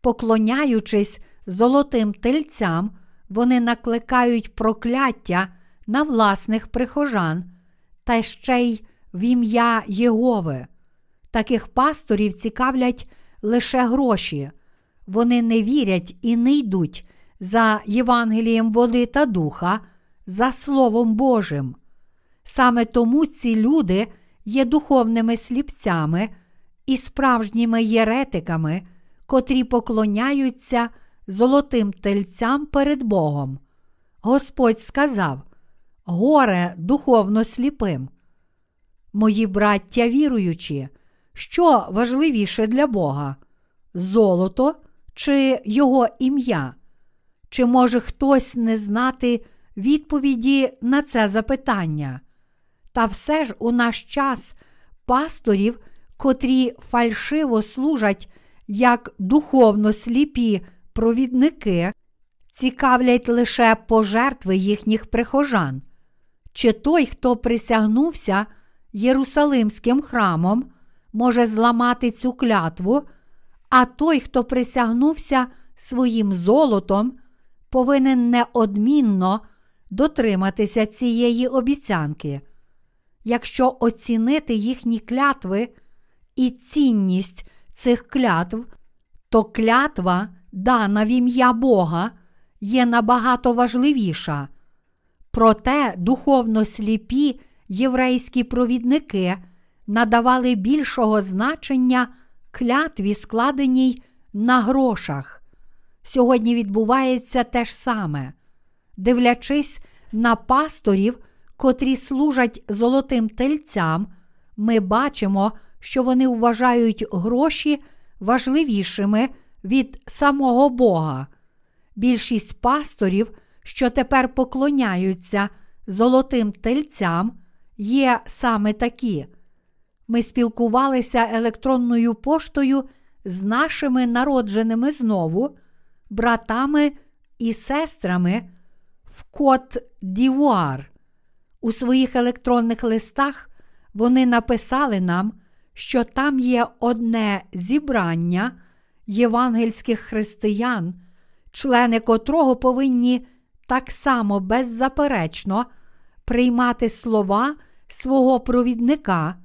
Поклоняючись золотим тельцям, вони накликають прокляття на власних прихожан та ще й в ім'я Єгови. Таких пасторів цікавлять лише гроші. Вони не вірять і не йдуть за Євангелієм води та духа, за Словом Божим. Саме тому ці люди є духовними сліпцями і справжніми єретиками, котрі поклоняються золотим тельцям перед Богом. Господь сказав: Горе духовно сліпим. Мої браття віруючі, що важливіше для Бога золото чи Його ім'я? Чи може хтось не знати відповіді на це запитання? Та все ж у наш час пасторів, котрі фальшиво служать як духовно сліпі провідники, цікавлять лише пожертви їхніх прихожан. Чи той, хто присягнувся Єрусалимським храмом, може зламати цю клятву, а той, хто присягнувся своїм золотом, повинен неодмінно дотриматися цієї обіцянки. Якщо оцінити їхні клятви і цінність цих клятв, то клятва, дана в ім'я Бога, є набагато важливіша. Проте духовно сліпі єврейські провідники надавали більшого значення клятві, складеній на грошах. Сьогодні відбувається те ж саме. Дивлячись на пасторів, котрі служать золотим тельцям, ми бачимо, що вони вважають гроші важливішими від самого Бога. Більшість пасторів, що тепер поклоняються золотим тельцям, є саме такі. Ми спілкувалися електронною поштою з нашими народженими знову, братами і сестрами в Кот Дівуар. У своїх електронних листах вони написали нам, що там є одне зібрання євангельських християн, члени котрого повинні так само беззаперечно приймати слова свого провідника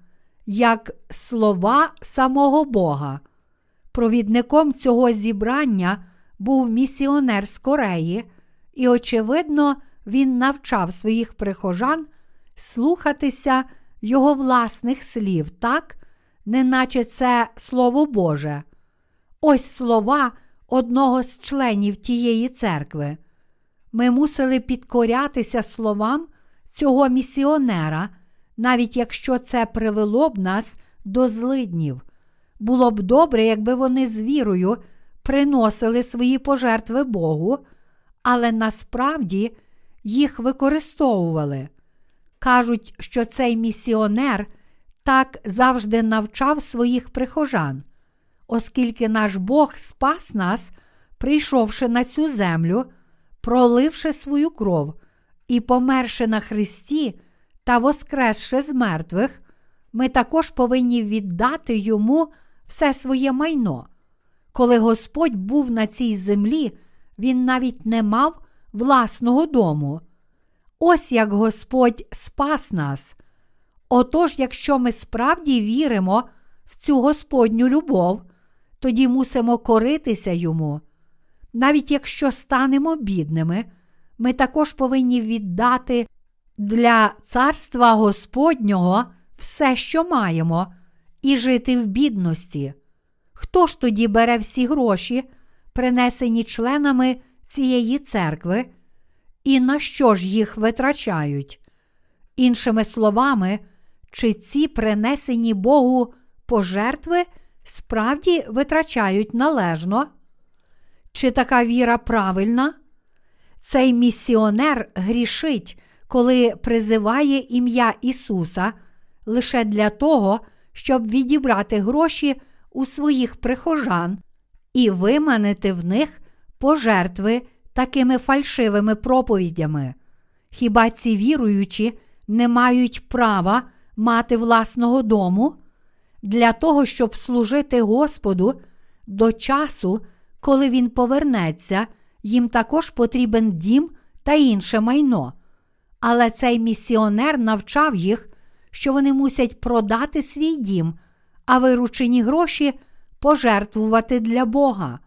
як слова самого Бога. Провідником цього зібрання був місіонер з Кореї, і, очевидно, він навчав своїх прихожан слухатися його власних слів так, неначе це Слово Боже. Ось слова одного з членів тієї церкви. Ми мусили підкорятися словам цього місіонера, навіть якщо це привело б нас до злиднів. Було б добре, якби вони з вірою приносили свої пожертви Богу, але насправді їх використовували. Кажуть, що цей місіонер так завжди навчав своїх прихожан, оскільки наш Бог спас нас, прийшовши на цю землю, проливши свою кров і померши на Христі та воскресши з мертвих, ми також повинні віддати йому все своє майно. Коли Господь був на цій землі, він навіть не мав власного дому. Ось як Господь спас нас. Отож, якщо ми справді віримо в цю Господню любов, тоді мусимо коритися йому. Навіть якщо станемо бідними, ми також повинні віддати для царства Господнього все, що маємо, і жити в бідності. Хто ж тоді бере всі гроші, принесені членами цієї церкви, і на що ж їх витрачають? Іншими словами, чи ці принесені Богу пожертви справді витрачають належно? Чи така віра правильна? Цей місіонер грішить, коли призиває ім'я Ісуса лише для того, щоб відібрати гроші у своїх прихожан і виманити в них пожертви такими фальшивими проповідями. Хіба ці віруючі не мають права мати власного дому для того, щоб служити Господу до часу, коли Він повернеться, їм також потрібен дім та інше майно. Але цей місіонер навчав їх, що вони мусять продати свій дім, а виручені гроші пожертвувати для Бога.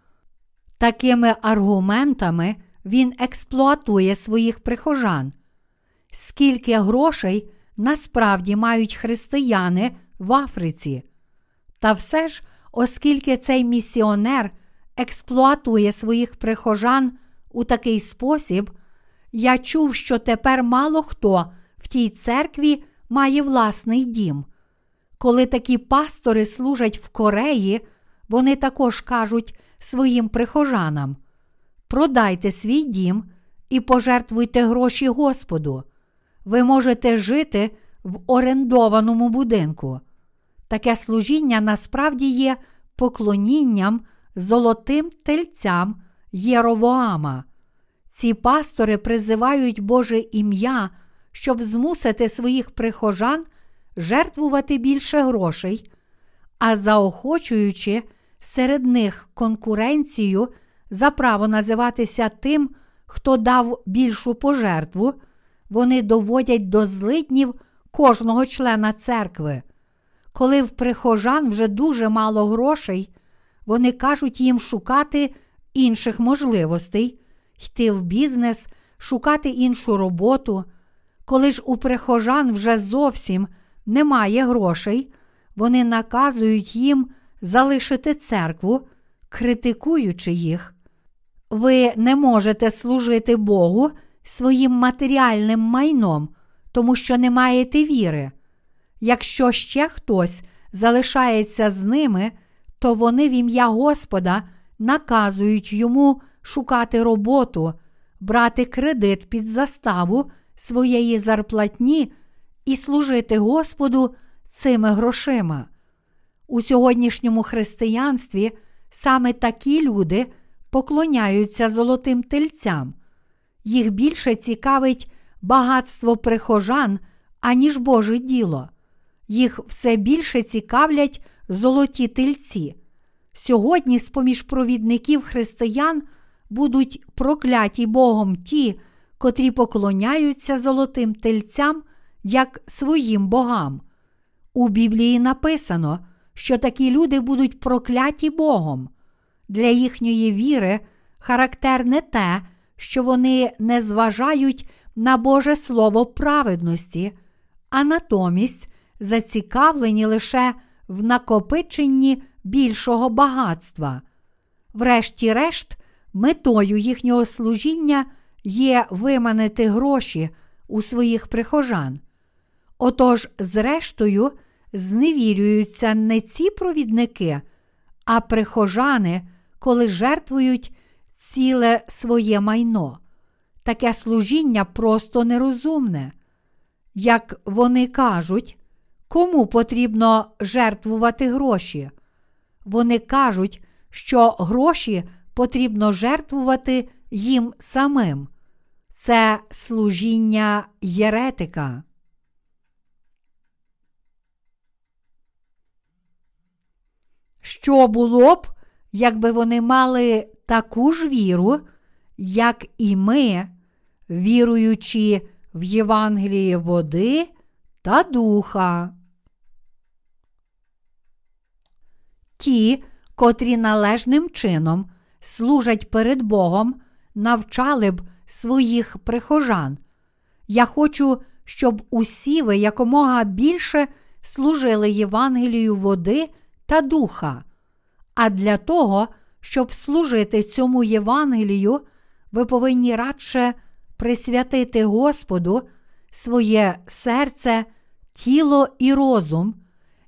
Такими аргументами він експлуатує своїх прихожан. Скільки грошей насправді мають християни в Африці? Та все ж, оскільки цей місіонер експлуатує своїх прихожан у такий спосіб, я чув, що тепер мало хто в тій церкві має власний дім. Коли такі пастори служать в Кореї, вони також кажуть своїм прихожанам: продайте свій дім і пожертвуйте гроші Господу. Ви можете жити в орендованому будинку. Таке служіння насправді є поклонінням золотим тельцям Єровоама. Ці пастори призивають Боже ім'я, щоб змусити своїх прихожан жертвувати більше грошей, а заохочуючи серед них конкуренцію за право називатися тим, хто дав більшу пожертву, вони доводять до злиднів кожного члена церкви. Коли в прихожан вже дуже мало грошей, вони кажуть їм шукати інших можливостей, йти в бізнес, шукати іншу роботу. Коли ж у прихожан вже зовсім немає грошей, вони наказують їм залишити церкву, критикуючи їх. Ви не можете служити Богу своїм матеріальним майном, тому що не маєте віри. Якщо ще хтось залишається з ними, то вони в ім'я Господа наказують йому шукати роботу, брати кредит під заставу своєї зарплатні і служити Господу цими грошима. У сьогоднішньому християнстві саме такі люди поклоняються золотим тельцям. Їх більше цікавить багатство прихожан, аніж Боже діло. Їх все більше цікавлять золоті тельці. Сьогодні, з поміж провідників християн, будуть прокляті Богом ті, котрі поклоняються золотим тельцям як своїм богам. У Біблії написано, що такі люди будуть прокляті Богом. Для їхньої віри характерне те, що вони не зважають на Боже Слово праведності, а натомість зацікавлені лише в накопиченні більшого багатства. Врешті-решт, метою їхнього служіння є виманити гроші у своїх прихожан. Отож, зрештою, зневірюються не ці провідники, а прихожани, коли жертвують ціле своє майно. Таке служіння просто нерозумне. Як вони кажуть, кому потрібно жертвувати гроші? Вони кажуть, що гроші потрібно жертвувати їм самим. Це служіння єретика. Що було б, якби вони мали таку ж віру, як і ми, віруючи в Євангеліє води та духа? Ті, котрі належним чином служать перед Богом, навчали б своїх прихожан. Я хочу, щоб усі ви якомога більше служили Євангелію води та духа. А для того, щоб служити цьому Євангелію, ви повинні радше присвятити Господу своє серце, тіло і розум,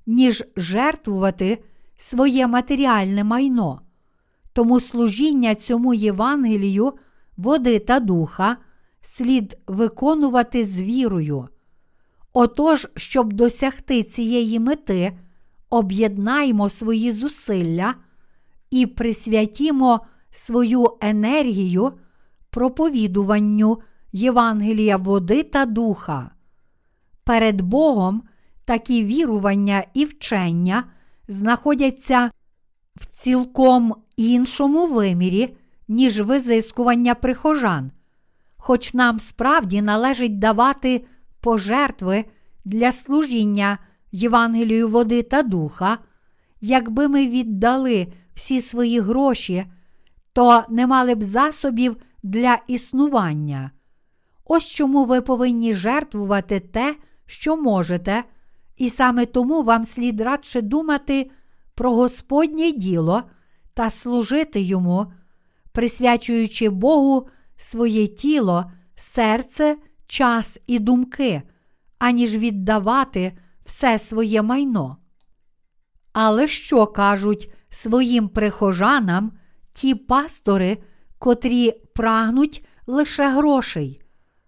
ніж жертвувати своє матеріальне майно. Тому служіння цьому Євангелію, води та духа слід виконувати з вірою. Отож, щоб досягти цієї мети, об'єднаємо свої зусилля і присвятімо свою енергію проповідуванню Євангелія води та духа. Перед Богом такі вірування і вчення знаходяться в цілком іншому вимірі, ніж визискування прихожан, хоч нам справді належить давати пожертви для служіння Євангелію води та духа, якби ми віддали всі свої гроші, то не мали б засобів для існування. Ось чому ви повинні жертвувати те, що можете, і саме тому вам слід радше думати про Господнє діло та служити йому, присвячуючи Богу своє тіло, серце, час і думки, аніж віддавати все своє майно. Але що кажуть своїм прихожанам ті пастори, котрі прагнуть лише грошей?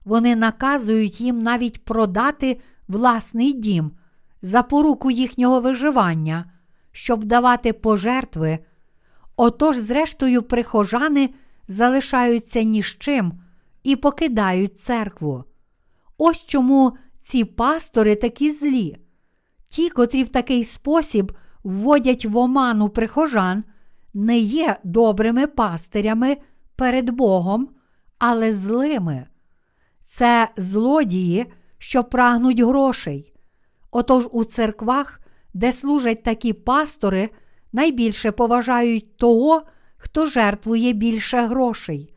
Вони наказують їм навіть продати власний дім за поруку їхнього виживання, щоб давати пожертви. Отож, зрештою, прихожани залишаються ні з чим і покидають церкву. Ось чому ці пастори такі злі. Ті, котрі в такий спосіб вводять в оману прихожан, не є добрими пастирями перед Богом, але злими. Це злодії, що прагнуть грошей. Отож у церквах, де служать такі пастори, найбільше поважають того, хто жертвує більше грошей.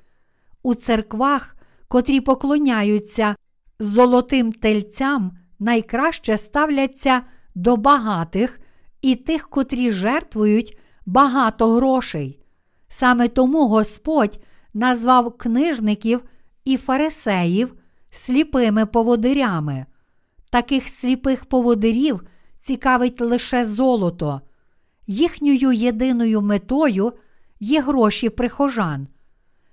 У церквах, котрі поклоняються золотим тельцям, найкраще ставляться до багатих і тих, котрі жертвують багато грошей. Саме тому Господь назвав книжників і фарисеїв сліпими поводирями. Таких сліпих поводирів цікавить лише золото. Їхньою єдиною метою є гроші прихожан.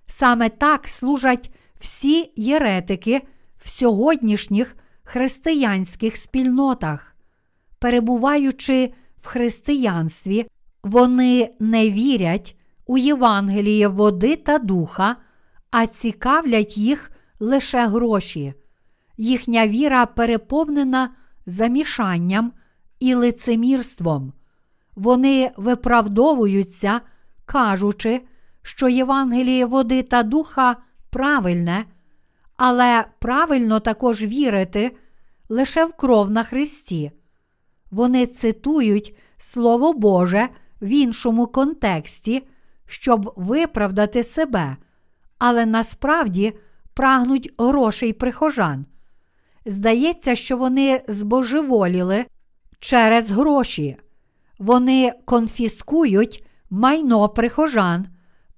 Саме так служать всі єретики в сьогоднішніх християнських спільнотах. Перебуваючи в християнстві, вони не вірять у Євангеліє води та духа, а цікавлять їх лише гроші. Їхня віра переповнена замішанням і лицемірством. Вони виправдовуються, кажучи, що Євангеліє води та духа правильне, але правильно також вірити лише в кров на Христі. Вони цитують Слово Боже в іншому контексті, щоб виправдати себе, але насправді прагнуть грошей прихожан. Здається, що вони збожеволіли через гроші. Вони конфіскують майно прихожан,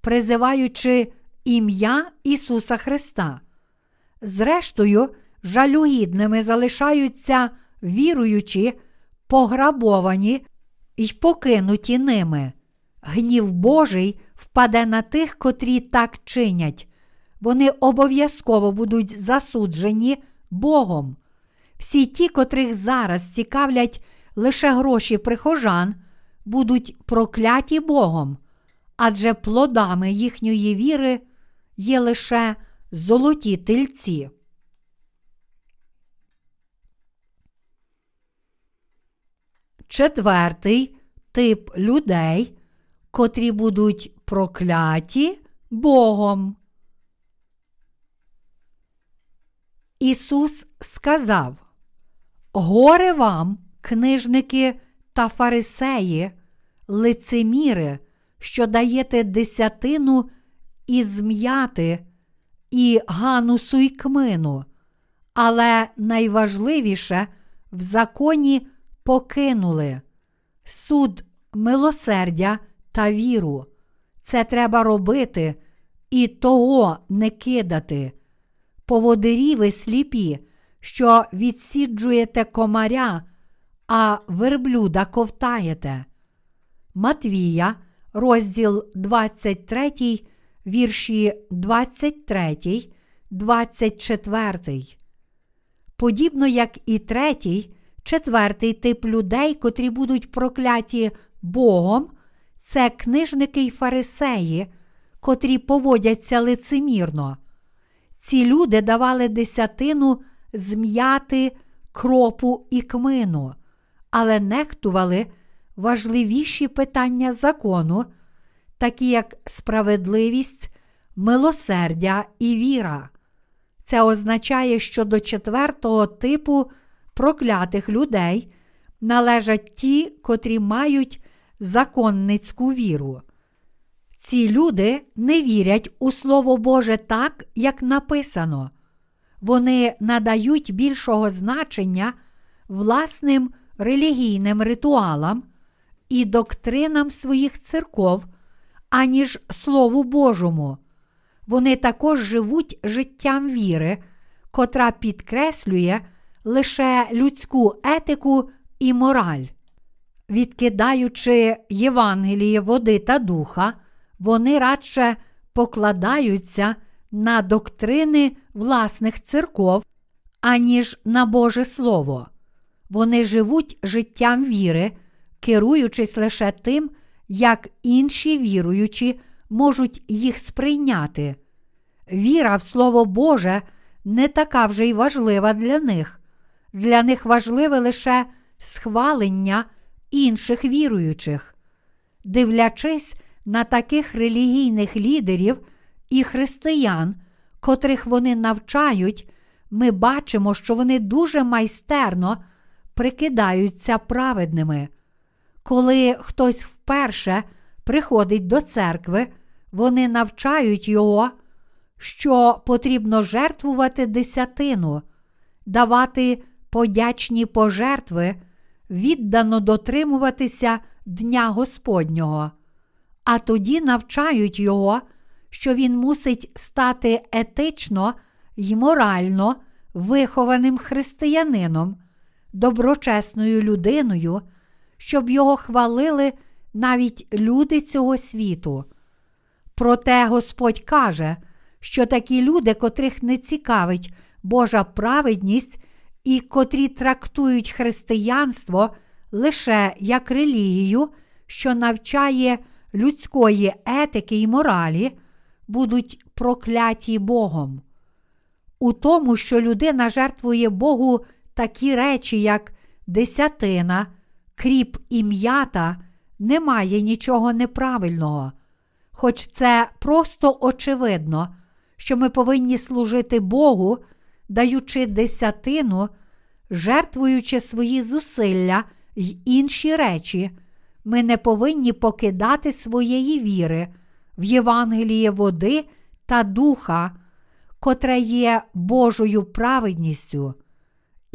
призиваючи ім'я Ісуса Христа. Зрештою, жалюгідними залишаються віруючі, пограбовані й покинуті ними. Гнів Божий впаде на тих, котрі так чинять. Вони обов'язково будуть засуджені Богом. Всі ті, котрих зараз цікавлять лише гроші прихожан, будуть прокляті Богом, адже плодами їхньої віри є лише золоті тельці. Четвертий тип людей, котрі будуть прокляті Богом. Ісус сказав: Горе вам, книжники та фарисеї, лицеміри, що даєте десятину із м'яти і ганусу й кмину, але найважливіше в законі покинули суд милосердя та віру. Це треба робити і того не кидати. Поводирі ви сліпі, що відсіджуєте комаря, а верблюда ковтаєте. Матвія, розділ 23, вірші 23, 24. Подібно як і третій, четвертий тип людей, котрі будуть прокляті Богом, це книжники й фарисеї, котрі поводяться лицемірно. Ці люди давали десятину зм'яти кропу і кмину, але нехтували важливіші питання закону, такі як справедливість, милосердя і віра. Це означає, що до четвертого типу проклятих людей належать ті, котрі мають законницьку віру. Ці люди не вірять у Слово Боже так, як написано. Вони надають більшого значення власним релігійним ритуалам і доктринам своїх церков, аніж Слову Божому. Вони також живуть життям віри, котра підкреслює лише людську етику і мораль. Відкидаючи Євангеліє води та духа, вони радше покладаються на доктрини власних церков, аніж на Боже Слово. Вони живуть життям віри, керуючись лише тим, як інші віруючі можуть їх сприйняти. Віра в Слово Боже не така вже й важлива для них. Для них важливе лише схвалення інших віруючих. Дивлячись на таких релігійних лідерів і християн, котрих вони навчають, ми бачимо, що вони дуже майстерно прикидаються праведними. Коли хтось вперше приходить до церкви, вони навчають його, що потрібно жертвувати десятину, давати подячні пожертви, віддано дотримуватися Дня Господнього, а тоді навчають його, що він мусить стати етично й морально вихованим християнином, доброчесною людиною, щоб його хвалили навіть люди цього світу. Проте Господь каже, що такі люди, котрих не цікавить Божа праведність і котрі трактують християнство лише як релігію, що навчає людської етики і моралі, будуть прокляті Богом. У тому, що людина жертвує Богу такі речі, як десятина, кріп і м'ята, немає нічого неправильного. Хоч це просто очевидно, що ми повинні служити Богу, даючи десятину, жертвуючи свої зусилля й інші речі, ми не повинні покидати своєї віри в Євангеліє води та духа, котре є Божою праведністю.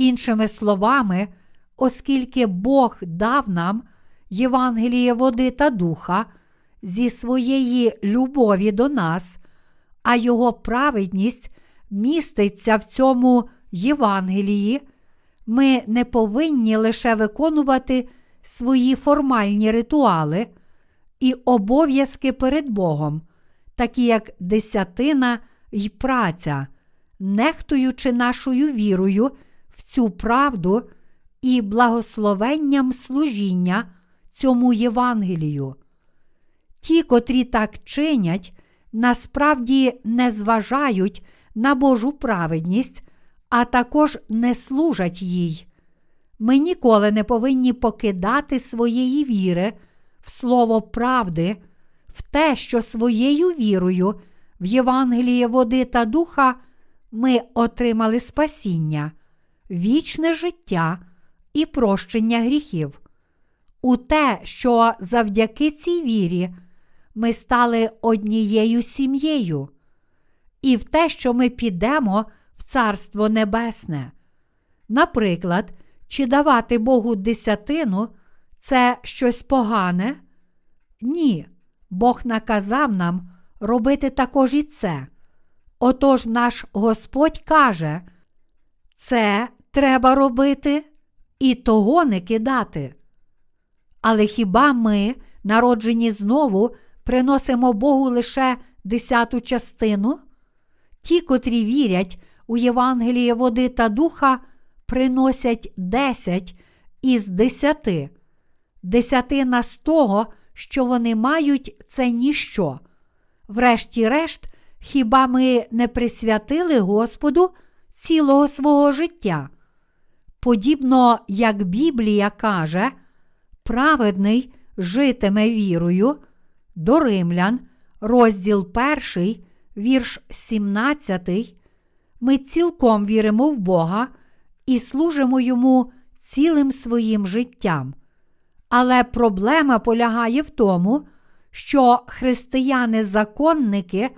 Іншими словами, оскільки Бог дав нам Євангеліє води та духа зі своєї любові до нас, а Його праведність міститься в цьому Євангелії, ми не повинні лише виконувати свої формальні ритуали і обов'язки перед Богом, такі як десятина й праця, нехтуючи нашою вірою цю правду і благословенням служіння цьому Євангелію. Ті, котрі так чинять, насправді не зважають на Божу праведність, а також не служать їй. Ми ніколи не повинні покидати своєї віри в слово правди, в те, що своєю вірою в Євангеліє води та духа ми отримали спасіння, вічне життя і прощення гріхів. У те, що завдяки цій вірі ми стали однією сім'єю, і в те, що ми підемо в Царство Небесне. Наприклад, чи давати Богу десятину це щось погане? Ні, Бог наказав нам робити також і це. Отож наш Господь каже, це треба робити і того не кидати. Але хіба ми, народжені знову, приносимо Богу лише десяту частину? Ті, котрі вірять у Євангеліє води та духа, приносять десять із десяти. Десятина з того, що вони мають, це ніщо. Врешті-решт, хіба ми не присвятили Господу цілого свого життя? Подібно як Біблія каже, праведний житиме вірою, до римлян, розділ 1, вірш 17, ми цілком віримо в Бога і служимо йому цілим своїм життям. Але проблема полягає в тому, що християни-законники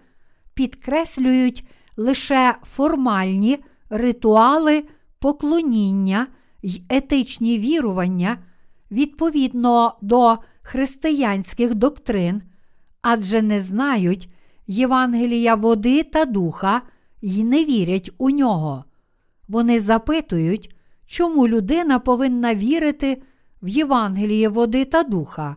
підкреслюють лише формальні ритуали поклоніння й етичні вірування відповідно до християнських доктрин, адже не знають Євангелія води та духа й не вірять у нього. Вони запитують, чому людина повинна вірити в Євангеліє води та духа.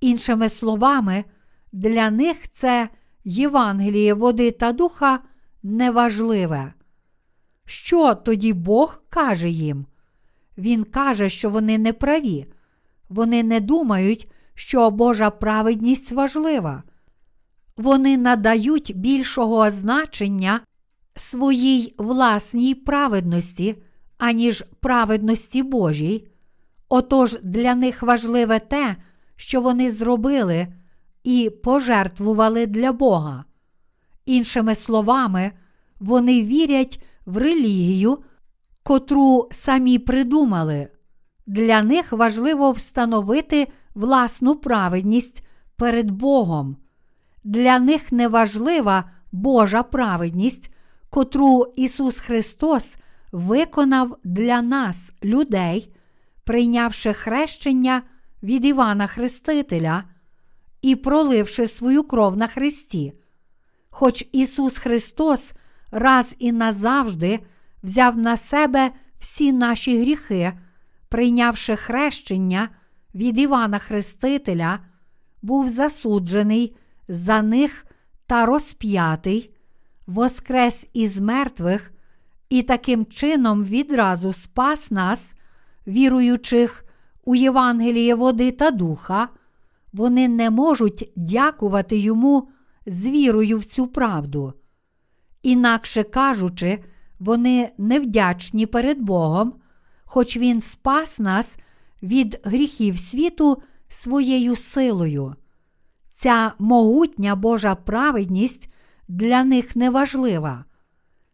Іншими словами, для них це Євангеліє води та духа неважливе. Що тоді Бог каже їм? Він каже, що вони не праві, вони не думають, що Божа праведність важлива. Вони надають більшого значення своїй власній праведності, аніж праведності Божій. Отож для них важливе те, що вони зробили і пожертвували для Бога. Іншими словами, вони вірять в релігію, котру самі придумали. Для них важливо встановити власну праведність перед Богом. Для них не важлива Божа праведність, котру Ісус Христос виконав для нас, людей, прийнявши хрещення від Івана Хрестителя і проливши свою кров на Христі. Хоч Ісус Христос раз і назавжди взяв на себе всі наші гріхи, прийнявши хрещення від Івана Хрестителя, був засуджений за них та розп'ятий, воскрес із мертвих і таким чином відразу спас нас, віруючих у Євангеліє води та духа, вони не можуть дякувати йому з вірою в цю правду. Інакше кажучи, вони невдячні перед Богом, хоч Він спас нас від гріхів світу своєю силою. Ця могутня Божа праведність для них неважлива.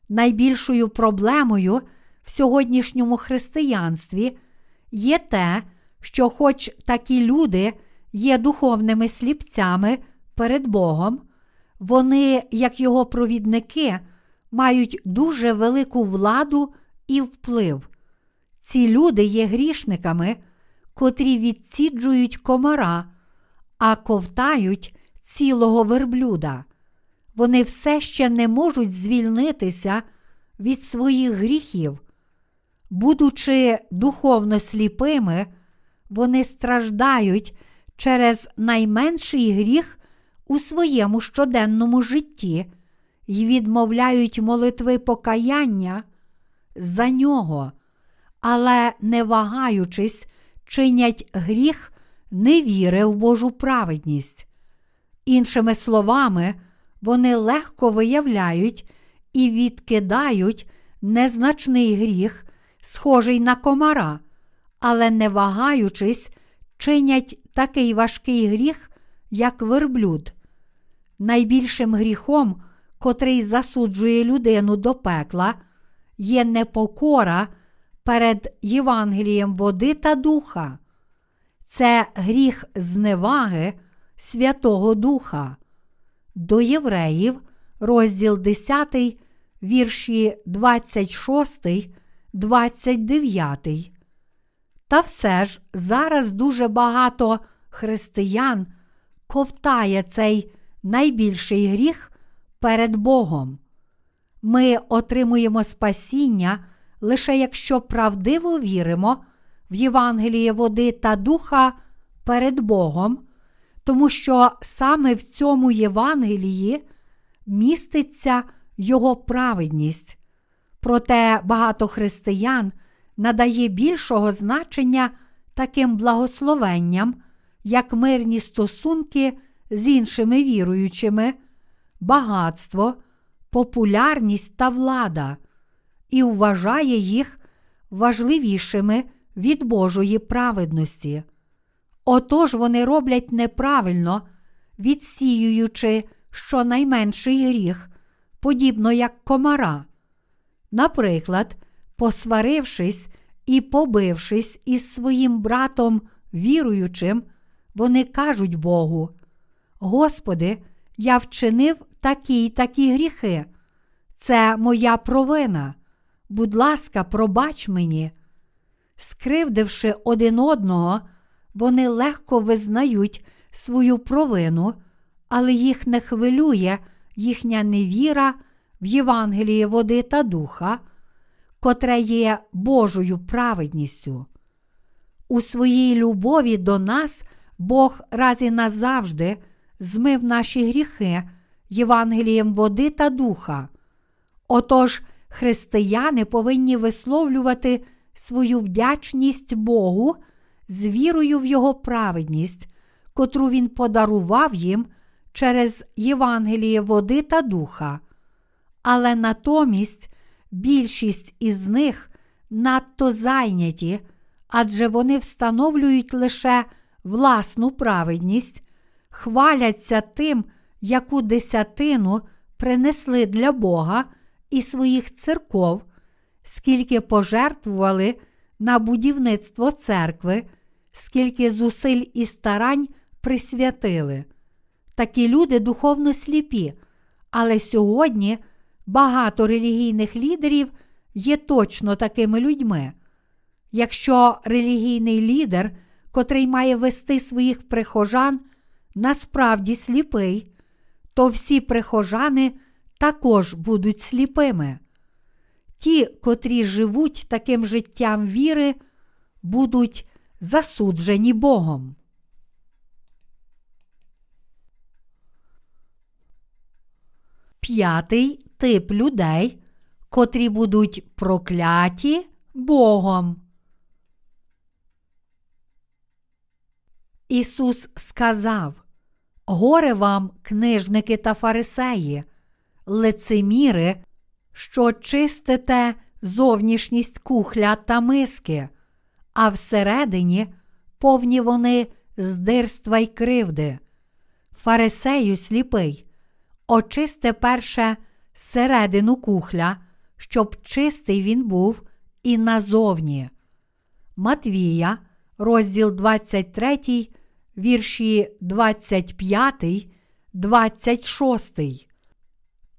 Найбільшою проблемою в сьогоднішньому християнстві є те, що, хоч такі люди є духовними сліпцями перед Богом, вони, як його провідники, мають дуже велику владу і вплив. Ці люди є грішниками, котрі відсіджують комара, а ковтають цілого верблюда. Вони все ще не можуть звільнитися від своїх гріхів. Будучи духовно сліпими, вони страждають через найменший гріх у своєму щоденному житті і відмовляють молитви покаяння за нього, але, не вагаючись, чинять гріх невіри в Божу праведність. Іншими словами, вони легко виявляють і відкидають незначний гріх, схожий на комара, але не вагаючись, чинять такий важкий гріх, як верблюд. Найбільшим гріхом, котрий засуджує людину до пекла, є непокора перед Євангелієм води та духа. Це гріх зневаги Святого Духа. До євреїв, розділ 10, вірші 26, 29. Та все ж зараз дуже багато християн ковтає цей найбільший гріх перед Богом. Ми отримуємо спасіння лише якщо правдиво віримо в Євангеліє води та духа перед Богом, тому що саме в цьому Євангелії міститься Його праведність. Проте багато християн надає більшого значення таким благословенням, як мирні стосунки з іншими віруючими, багатство, популярність та влада, і вважає їх важливішими від Божої праведності. Отож вони роблять неправильно, відсіюючи щонайменший гріх, подібно як комара. Наприклад, посварившись і побившись із своїм братом віруючим, вони кажуть Богу: Господи, я вчинив такі й такі гріхи. Це моя провина. Будь ласка, пробач мені. Скривдивши один одного, вони легко визнають свою провину, але їх не хвилює їхня невіра в Євангеліє води та духа, котре є Божою праведністю. У своїй любові до нас Бог раз і назавжди змив наші гріхи Євангелієм води та духа. Отож, християни повинні висловлювати свою вдячність Богу з вірою в Його праведність, котру Він подарував їм через Євангеліє води та духа. Але натомість більшість із них надто зайняті, адже вони встановлюють лише власну праведність, хваляться тим, яку десятину принесли для Бога і своїх церков, скільки пожертвували на будівництво церкви, скільки зусиль і старань присвятили. Такі люди духовно сліпі, але сьогодні багато релігійних лідерів є точно такими людьми. Якщо релігійний лідер, котрий має вести своїх прихожан, насправді сліпий, то всі прихожани також будуть сліпими. ті, котрі живуть таким життям віри, будуть засуджені Богом. П'ятий тип людей, котрі будуть прокляті Богом. Ісус сказав: Горе вам, книжники та фарисеї, лицеміри, що чистите зовнішність кухля та миски, а всередині повні вони здирства й кривди. Фарисею сліпий, очисте перше середину кухля, щоб чистий він був і назовні. Матвія, розділ 23, вірші 25, 26.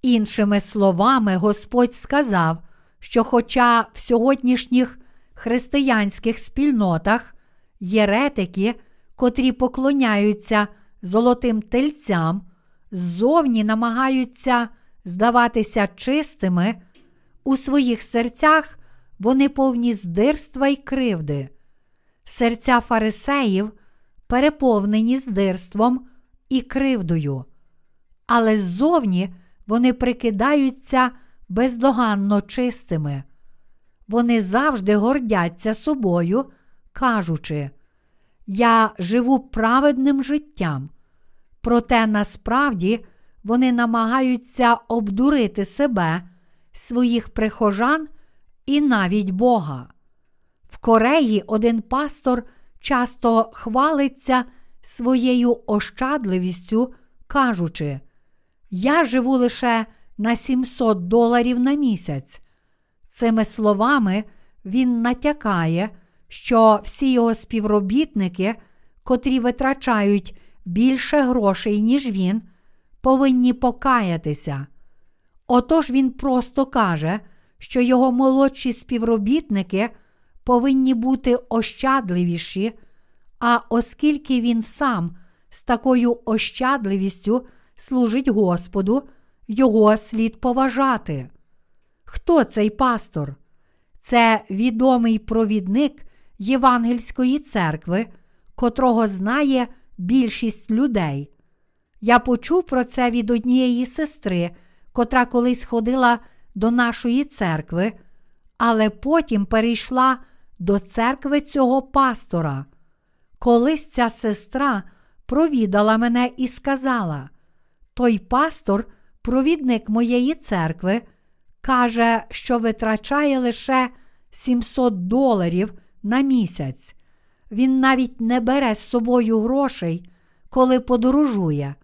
Іншими словами, Господь сказав, що, хоча в сьогоднішніх християнських спільнотах єретики, котрі поклоняються золотим тельцям, ззовні намагаються здаватися чистими, у своїх серцях вони повні здирства й кривди. Серця фарисеїв переповнені здирством і кривдою, але ззовні вони прикидаються бездоганно чистими. Вони завжди гордяться собою, кажучи, Я живу праведним життям. Проте насправді вони намагаються обдурити себе, своїх прихожан і навіть Бога. В Кореї один пастор часто хвалиться своєю ощадливістю, кажучи, Я живу лише на 700 доларів на місяць. Цими словами він натякає, що всі його співробітники, котрі витрачають більше грошей, ніж він, повинні покаятися. Отож він просто каже, що його молодші співробітники повинні бути ощадливіші, а оскільки він сам з такою ощадливістю служить Господу, його слід поважати. Хто цей пастор? Це відомий провідник Євангельської церкви, котрого знає більшість людей. Я почув про це від однієї сестри, котра колись ходила до нашої церкви, але потім перейшла до церкви цього пастора. Колись ця сестра провідала мене і сказала: той пастор, провідник моєї церкви, каже, що витрачає лише 700 доларів на місяць. Він навіть не бере з собою грошей, коли подорожує.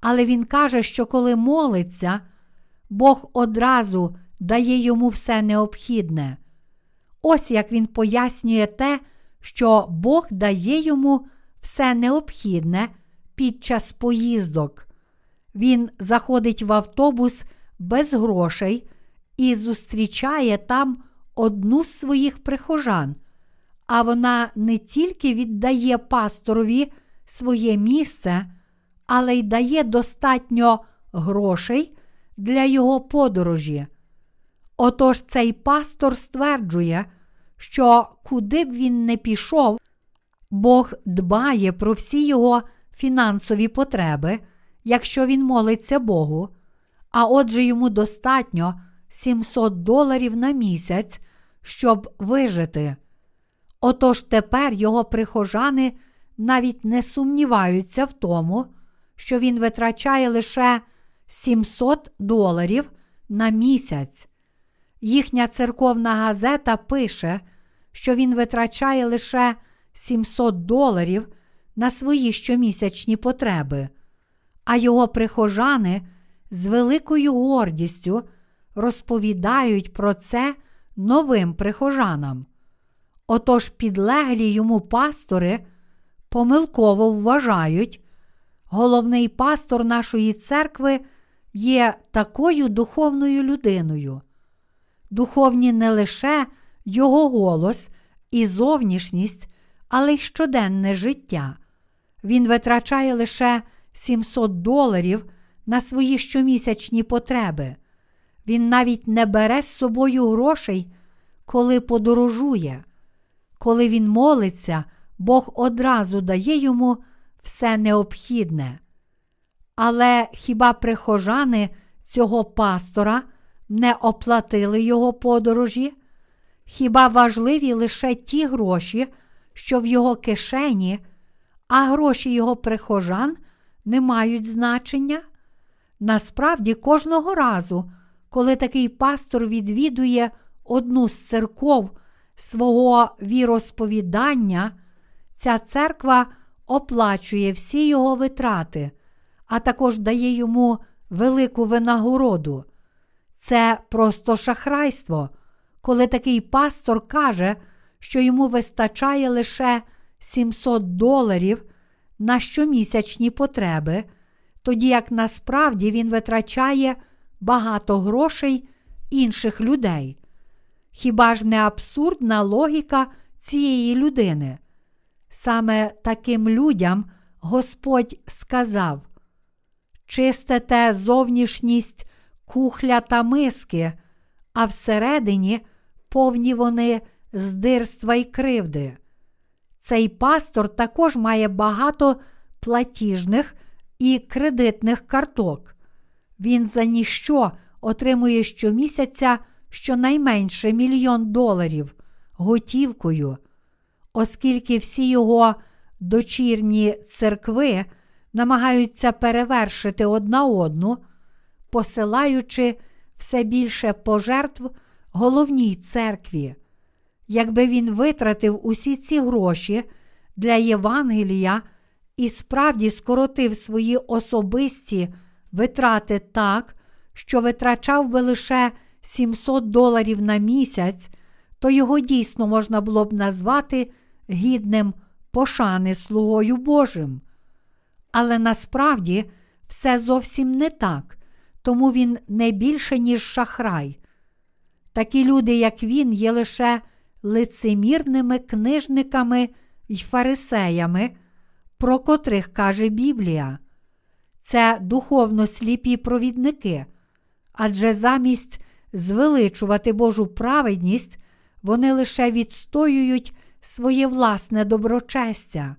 Але він каже, що коли молиться, Бог одразу дає йому все необхідне. Ось як він пояснює те, що Бог дає йому все необхідне під час поїздок. Він заходить в автобус без грошей і зустрічає там одну з своїх прихожан, а вона не тільки віддає пасторові своє місце, але й дає достатньо грошей для його подорожі. Отож цей пастор стверджує, що куди б він не пішов, Бог дбає про всі його фінансові потреби, якщо він молиться Богу, а отже йому достатньо 700 доларів на місяць, щоб вижити. Отож тепер його прихожани навіть не сумніваються в тому, що він витрачає лише 700 доларів на місяць. Їхня церковна газета пише, що він витрачає лише 700 доларів на свої щомісячні потреби, а його прихожани з великою гордістю розповідають про це новим прихожанам. Отож підлеглі йому пастори помилково вважають, головний пастор нашої церкви є такою духовною людиною. Духовні не лише його голос і зовнішність, але й щоденне життя. Він витрачає лише 700 доларів на свої щомісячні потреби. Він навіть не бере з собою грошей, коли подорожує. Коли він молиться, Бог одразу дає йому все необхідне. Але хіба прихожани цього пастора не оплатили його подорожі? Хіба важливі лише ті гроші, що в його кишені, а гроші його прихожан не мають значення? Насправді, кожного разу, коли такий пастор відвідує одну з церков свого віросповідання, ця церква оплачує всі його витрати, а також дає йому велику винагороду. Це просто шахрайство, коли такий пастор каже, що йому вистачає лише 700 доларів на щомісячні потреби, тоді як насправді він витрачає багато грошей інших людей. Хіба ж не абсурдна логіка цієї людини? Саме таким людям Господь сказав: чистите зовнішність кухля та миски, а всередині повні вони здирства й кривди. Цей пастор також має багато платіжних і кредитних карток. Він за ніщо отримує щомісяця щонайменше мільйон доларів готівкою, оскільки всі його дочірні церкви намагаються перевершити одна одну, посилаючи все більше пожертв головній церкві. Якби він витратив усі ці гроші для Євангелія і справді скоротив свої особисті витрати так, що витрачав би лише 700 доларів на місяць, то його дійсно можна було б назвати гідним пошани слугою Божим. Але насправді все зовсім не так, тому він не більше, ніж шахрай. Такі люди, як він, є лише лицемірними книжниками й фарисеями, про котрих каже Біблія. Це духовно сліпі провідники, адже замість звеличувати Божу праведність, вони лише відстоюють своє власне доброчестя.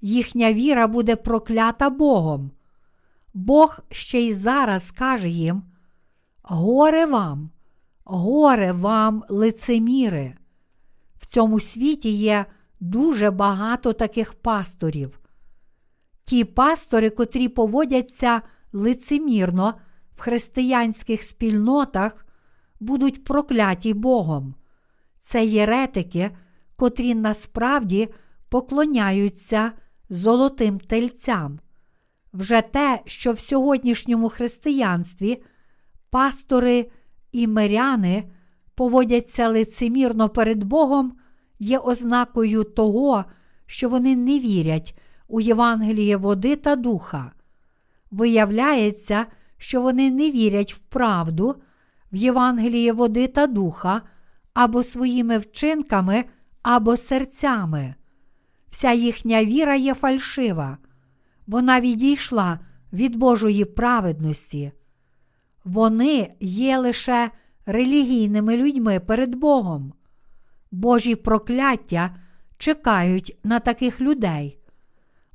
Їхня віра буде проклята Богом. Бог ще й зараз каже їм: Горе вам, горе вам, лицеміри. В цьому світі є дуже багато таких пасторів. Ті пастори, котрі поводяться лицемірно в християнських спільнотах, будуть прокляті Богом. Це єретики, котрі насправді поклоняються золотим тельцям. Вже те, що в сьогоднішньому християнстві пастори і миряни поводяться лицемірно перед Богом, є ознакою того, що вони не вірять у Євангеліє води та духа. Виявляється, що вони не вірять в правду, в Євангеліє води та духа, або своїми вчинками, або серцями. Вся їхня віра є фальшива, вона відійшла від Божої праведності. Вони є лише релігійними людьми перед Богом. Божі прокляття чекають на таких людей.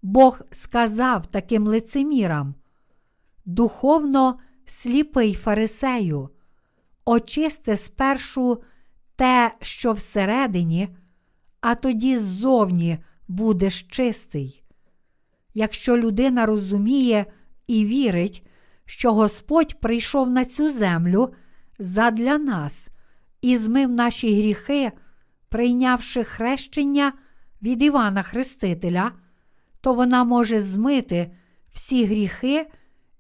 Бог сказав таким лицемірам: духовно сліпий фарисею, очисти спершу те, що всередині, а тоді ззовні будеш чистий. Якщо людина розуміє і вірить, що Господь прийшов на цю землю задля нас і змив наші гріхи, прийнявши хрещення від Івана Хрестителя, то вона може змити всі гріхи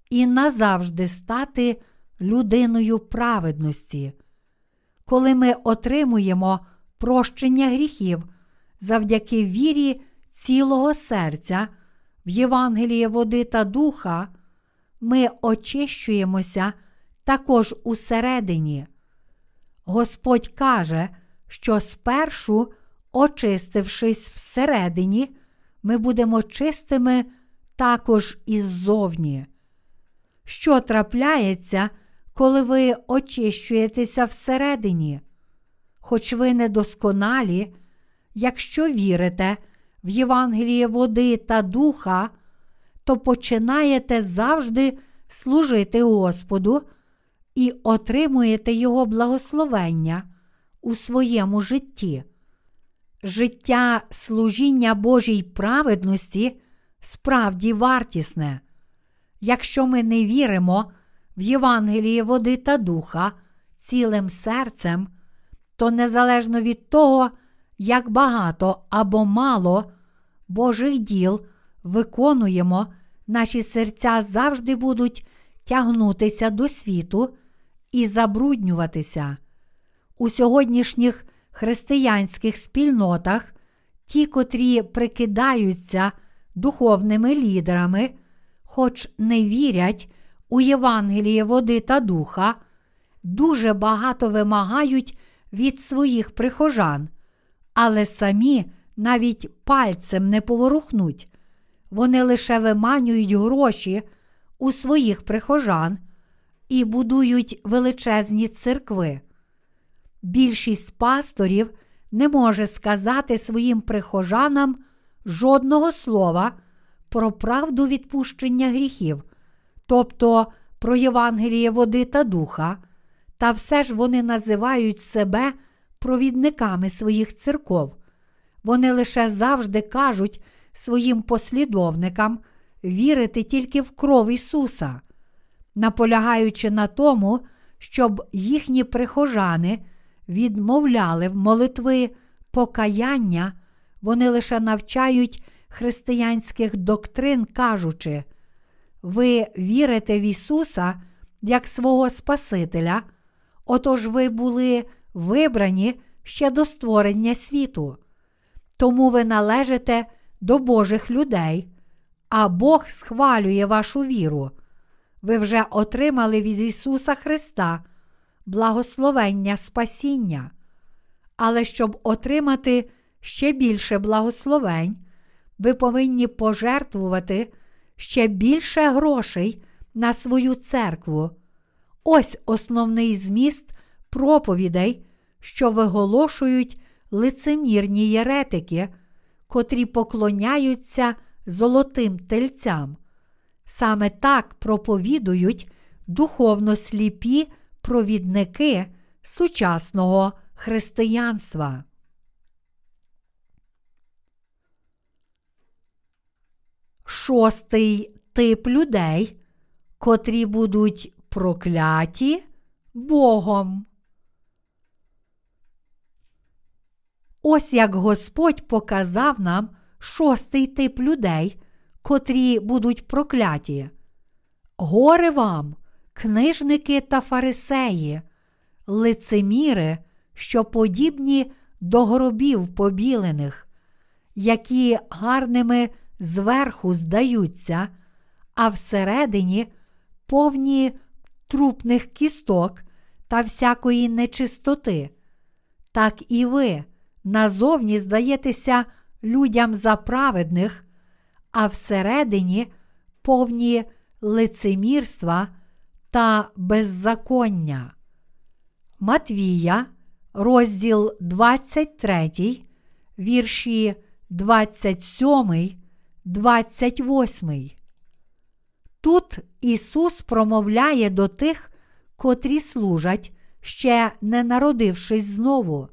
і назавжди стати людиною праведності. Коли ми отримуємо прощення гріхів завдяки вірі цілого серця в Євангеліє води та духа, ми очищуємося також усередині. Господь каже, що спершу, очистившись всередині, ми будемо чистими також іззовні. Що трапляється, коли ви очищуєтеся всередині. Хоч ви недосконалі, якщо вірите в Євангеліє води та духа, то починаєте завжди служити Господу і отримуєте Його благословення у своєму житті. Життя служіння Божій праведності справді вартісне. Якщо ми не віримо в Євангеліє води та духа цілим серцем, то незалежно від того, як багато або мало Божих діл виконуємо, наші серця завжди будуть тягнутися до світу і забруднюватися. У сьогоднішніх християнських спільнотах ті, котрі прикидаються духовними лідерами, хоч не вірять у Євангеліє води та духа, дуже багато вимагають від своїх прихожан, але самі навіть пальцем не поворухнуть. Вони лише виманюють гроші у своїх прихожан і будують величезні церкви. Більшість пасторів не може сказати своїм прихожанам жодного слова про правду відпущення гріхів, тобто про Євангеліє води та духа, та все ж вони називають себе провідниками своїх церков. Вони лише завжди кажуть своїм послідовникам вірити тільки в кров Ісуса, наполягаючи на тому, щоб їхні прихожани відмовляли в молитви покаяння, вони лише навчають християнських доктрин, кажучи, ви вірите в Ісуса як свого Спасителя, отож ви були вибрані ще до створення світу. Тому ви належите до Божих людей, а Бог схвалює вашу віру. Ви вже отримали від Ісуса Христа благословення Спасіння. Але щоб отримати ще більше благословень, ви повинні пожертвувати ще більше грошей на свою церкву. Ось основний зміст проповідей, що виголошують лицемірні єретики, котрі поклоняються золотим тельцям. Саме так проповідують духовно сліпі провідники сучасного християнства. Шостий тип людей, котрі будуть прокляті Богом. Ось як Господь показав нам шостий тип людей, котрі будуть прокляті. Горе вам, книжники та фарисеї, лицеміри, що подібні до гробів побілених, які гарними зверху здаються, а всередині повні трупних кісток та всякої нечистоти. Так і ви назовні здаєтеся людям за праведних, а всередині повні лицемірства та беззаконня. Матвія, розділ 23, вірші 27, 28. Тут Ісус промовляє до тих, котрі служать, ще не народившись знову.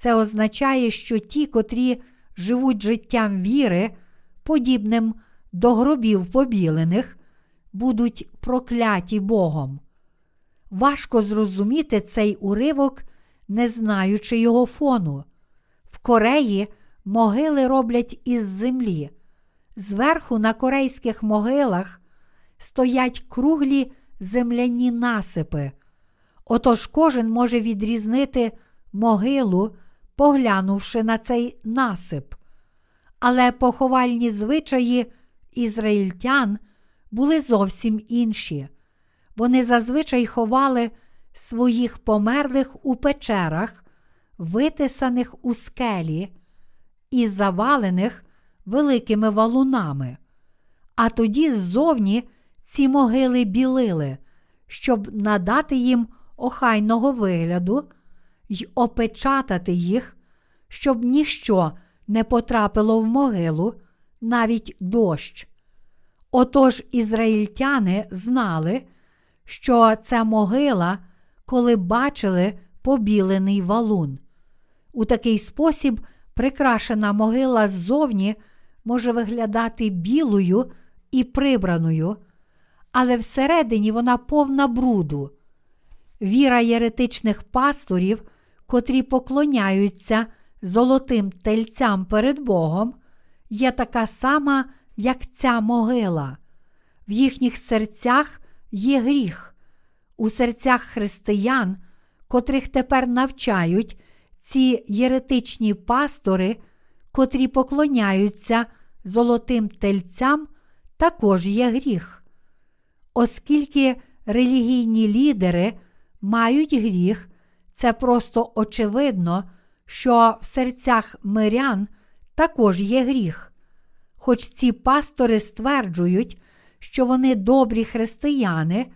Це означає, що ті, котрі живуть життям віри, подібним до гробів побілених, будуть прокляті Богом. Важко зрозуміти цей уривок, не знаючи його фону. В Кореї могили роблять із землі. Зверху на корейських могилах стоять круглі земляні насипи. Отож кожен може відрізнити могилу, поглянувши на цей насип. Але поховальні звичаї ізраїльтян були зовсім інші. Вони зазвичай ховали своїх померлих у печерах, витисаних у скелі і завалених великими валунами. А тоді ззовні ці могили білили, щоб надати їм охайного вигляду й опечатати їх, щоб ніщо не потрапило в могилу, навіть дощ. Отож ізраїльтяни знали, що це могила, коли бачили побілений валун. У такий спосіб прикрашена могила ззовні може виглядати білою і прибраною, але всередині вона повна бруду. Віра єретичних пасторів, котрі поклоняються золотим тельцям перед Богом, є така сама, як ця могила. В їхніх серцях є гріх. У серцях християн, котрих тепер навчають ці єретичні пастори, котрі поклоняються золотим тельцям, також є гріх. Оскільки релігійні лідери мають гріх, це просто очевидно, що в серцях мирян також є гріх. Хоч ці пастори стверджують, що вони добрі християни,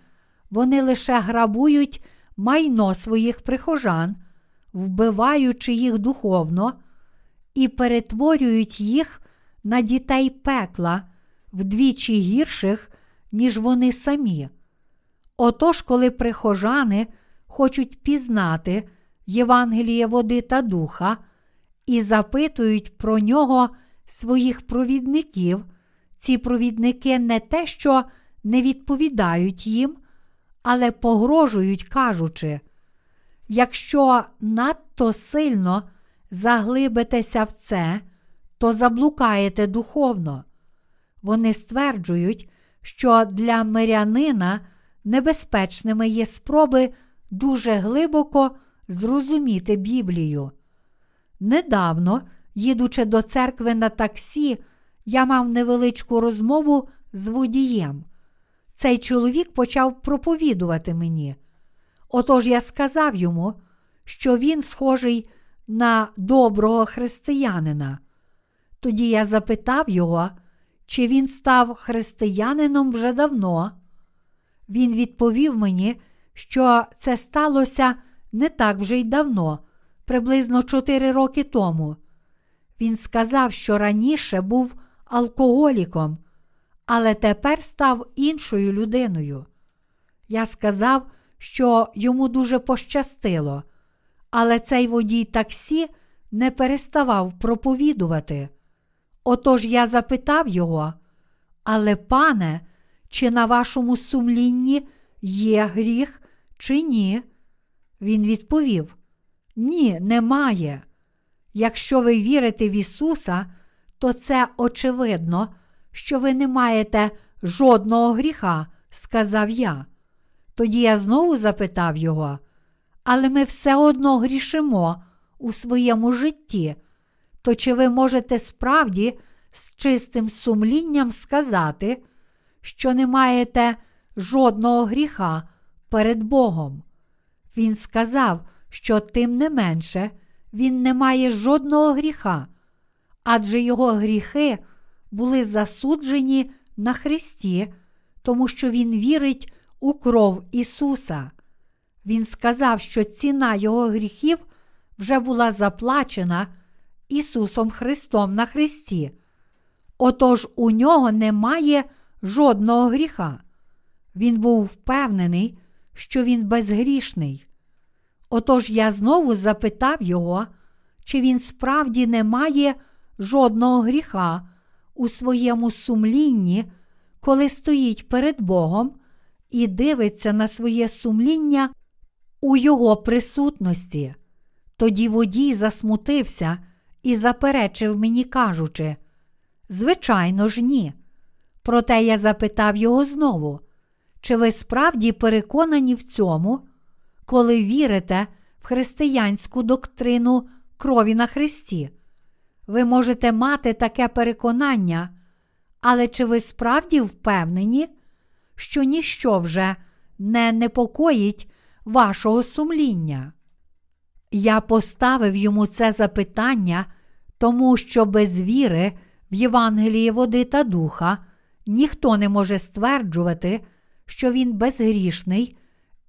вони лише грабують майно своїх прихожан, вбиваючи їх духовно, і перетворюють їх на дітей пекла вдвічі гірших, ніж вони самі. Отож, коли прихожани хочуть пізнати Євангеліє води та духа і запитують про нього своїх провідників, ці провідники не те, що не відповідають їм, але погрожують, кажучи, якщо надто сильно заглибитеся в це, то заблукаєте духовно. Вони стверджують, що для мирянина небезпечними є спроби дуже глибоко зрозуміти Біблію. Недавно, їдучи до церкви на таксі, я мав невеличку розмову з водієм. Цей чоловік почав проповідувати мені. Отож я сказав йому, що він схожий на доброго християнина. Тоді я запитав його, чи він став християнином вже давно. Він відповів мені, що це сталося не так вже й давно, приблизно чотири роки тому. Він сказав, що раніше був алкоголіком, але тепер став іншою людиною. Я сказав, що йому дуже пощастило, але цей водій таксі не переставав проповідувати. Отож я запитав його, але, пане, чи на вашому сумлінні є гріх, чи ні? Він відповів: Ні, немає. Якщо ви вірите в Ісуса, то це очевидно, що ви не маєте жодного гріха, сказав я. Тоді я знову запитав його, але ми все одно грішимо у своєму житті. То чи ви можете справді з чистим сумлінням сказати, що не маєте жодного гріха перед Богом? Він сказав, що тим не менше він не має жодного гріха, адже його гріхи були засуджені на Христі, тому що Він вірить у кров Ісуса. Він сказав, що ціна Його гріхів вже була заплачена Ісусом Христом на Христі. Отож у нього немає жодного гріха. Він був впевнений, що він безгрішний. Отож я знову запитав його, чи він справді не має жодного гріха у своєму сумлінні, коли стоїть перед Богом і дивиться на своє сумління у Його присутності. Тоді водій засмутився і заперечив мені, кажучи: Звичайно ж, ні. Проте я запитав його знову, чи ви справді переконані в цьому, коли вірите в християнську доктрину крові на Христі? Ви можете мати таке переконання, але чи ви справді впевнені, що ніщо вже не непокоїть вашого сумління? Я поставив йому це запитання, тому що без віри в Євангелії води та духа ніхто не може стверджувати, що він безгрішний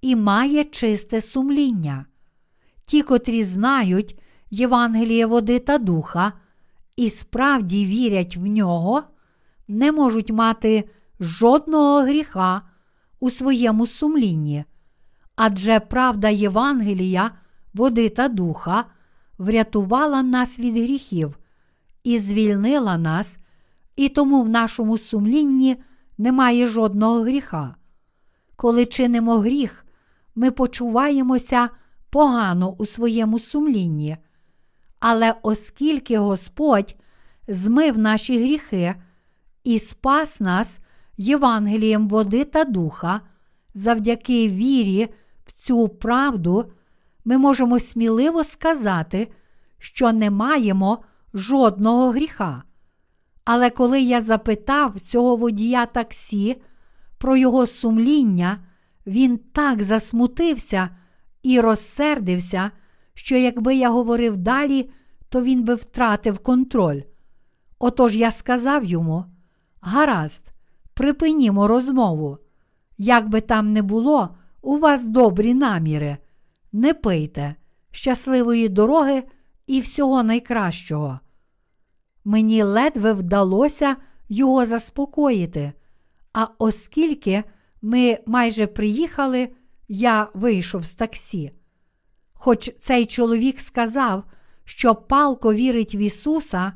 і має чисте сумління. Ті, котрі знають Євангеліє води та духа і справді вірять в нього, не можуть мати жодного гріха у своєму сумлінні, адже правда Євангелія, води та духа врятувала нас від гріхів і звільнила нас, і тому в нашому сумлінні немає жодного гріха. Коли чинимо гріх, ми почуваємося погано у своєму сумлінні. Але оскільки Господь змив наші гріхи і спас нас Євангелієм води та духа, завдяки вірі в цю правду, ми можемо сміливо сказати, що не маємо жодного гріха. Але коли я запитав цього водія таксі про його сумління, він так засмутився і розсердився, що якби я говорив далі, то він би втратив контроль. Отож я сказав йому: гаразд, припинімо розмову. Як би там не було, у вас добрі наміри. Не пийте, щасливої дороги і всього найкращого. Мені ледве вдалося його заспокоїти, а оскільки ми майже приїхали, я вийшов з таксі. Хоч цей чоловік сказав, що палко вірить в Ісуса,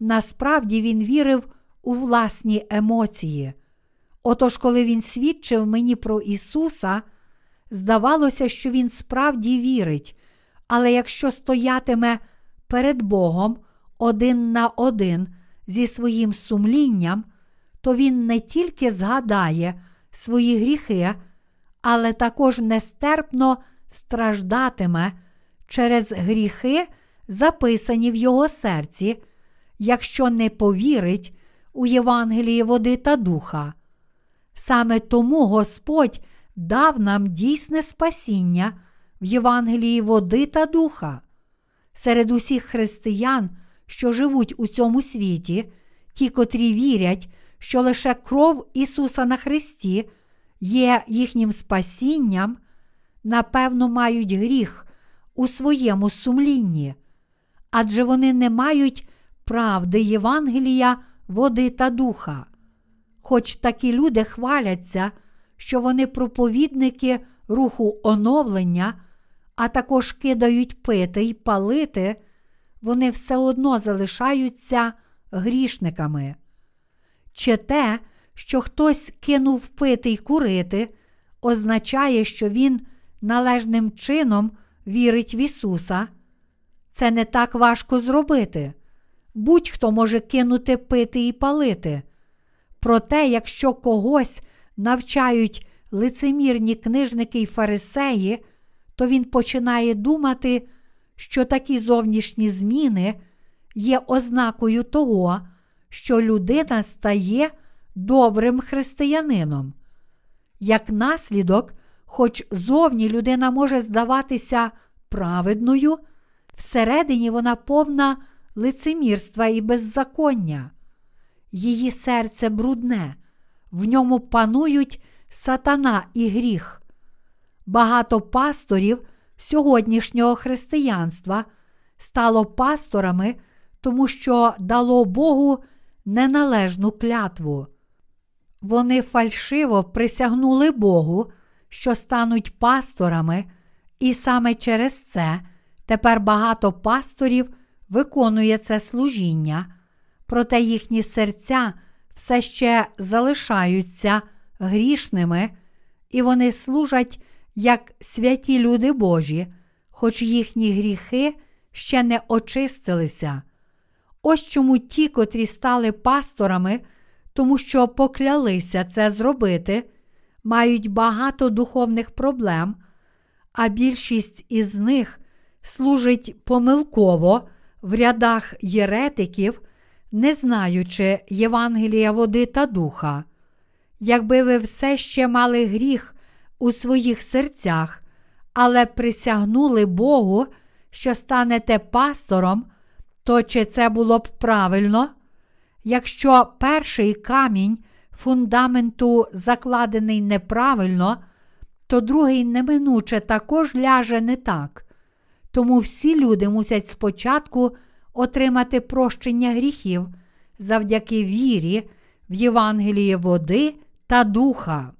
насправді він вірив у власні емоції. Отож, коли він свідчив мені про Ісуса, здавалося, що він справді вірить, але якщо стоятиме перед Богом один на один зі своїм сумлінням, то він не тільки згадає свої гріхи, але також нестерпно страждатиме через гріхи, записані в його серці, якщо не повірить у Євангелії води та духа. Саме тому Господь дав нам дійсне спасіння в Євангелії води та духа. Серед усіх християн, що живуть у цьому світі, ті, котрі вірять, що лише кров Ісуса на Христі є їхнім спасінням, напевно, мають гріх у своєму сумлінні, адже вони не мають правди Євангелія, води та духа. Хоч такі люди хваляться, що вони проповідники руху оновлення, а також кидають пити й палити, вони все одно залишаються грішниками. Чи те, що хтось кинув пити й курити, означає, що він належним чином вірить в Ісуса. Це не так важко зробити. Будь-хто може кинути пити і палити. Проте, якщо когось навчають лицемірні книжники й фарисеї, то він починає думати, що такі зовнішні зміни є ознакою того, що людина стає добрим християнином. Як наслідок, хоч зовні людина може здаватися праведною, всередині вона повна лицемірства і беззаконня. Її серце брудне, в ньому панують сатана і гріх. Багато пасторів сьогоднішнього християнства стало пасторами, тому що дало Богу неналежну клятву. Вони фальшиво присягнули Богу, що стануть пасторами, і саме через це тепер багато пасторів виконує це служіння, проте їхні серця все ще залишаються грішними, і вони служать як святі люди Божі, хоч їхні гріхи ще не очистилися. Ось чому ті, котрі стали пасторами, тому що поклялися це зробити, мають багато духовних проблем, а більшість із них служить помилково в рядах єретиків, не знаючи Євангелія води та духа. Якби ви все ще мали гріх у своїх серцях, але присягнули Богу, що станете пастором, то чи це було б правильно? Якщо перший камінь фундаменту закладений неправильно, то другий неминуче також ляже не так. Тому всі люди мусять спочатку отримати прощення гріхів завдяки вірі в Євангеліє води та духа.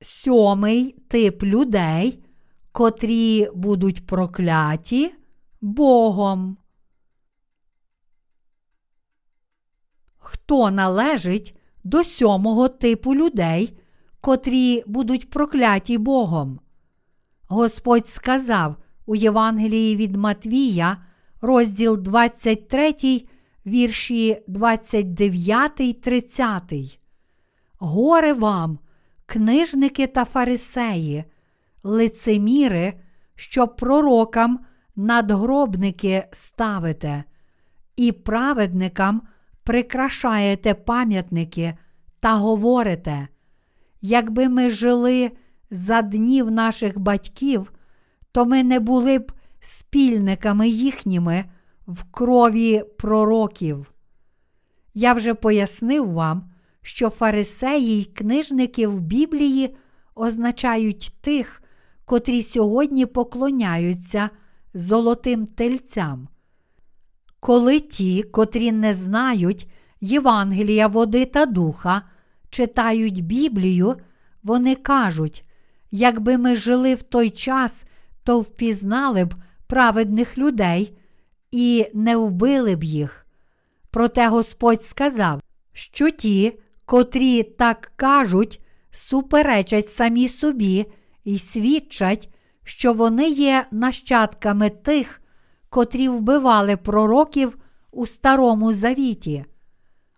Сьомий тип людей, котрі будуть прокляті Богом. Хто належить до сьомого типу людей, котрі будуть прокляті Богом? Господь сказав у Євангелії від Матвія, розділ 23, вірші 29, 30. Горе вам, книжники та фарисеї, лицеміри, що пророкам надгробники ставите, і праведникам прикрашаєте пам'ятники та говорите, якби ми жили за днів наших батьків, то ми не були б спільниками їхніми в крові пророків. Я вже пояснив вам, що фарисеї й книжники в Біблії означають тих, котрі сьогодні поклоняються золотим тельцям. Коли ті, котрі не знають Євангелія води та духа, читають Біблію, вони кажуть, якби ми жили в той час, то впізнали б праведних людей і не вбили б їх. Проте Господь сказав, що ті, котрі так кажуть, суперечать самі собі і свідчать, що вони є нащадками тих, котрі вбивали пророків у Старому Завіті.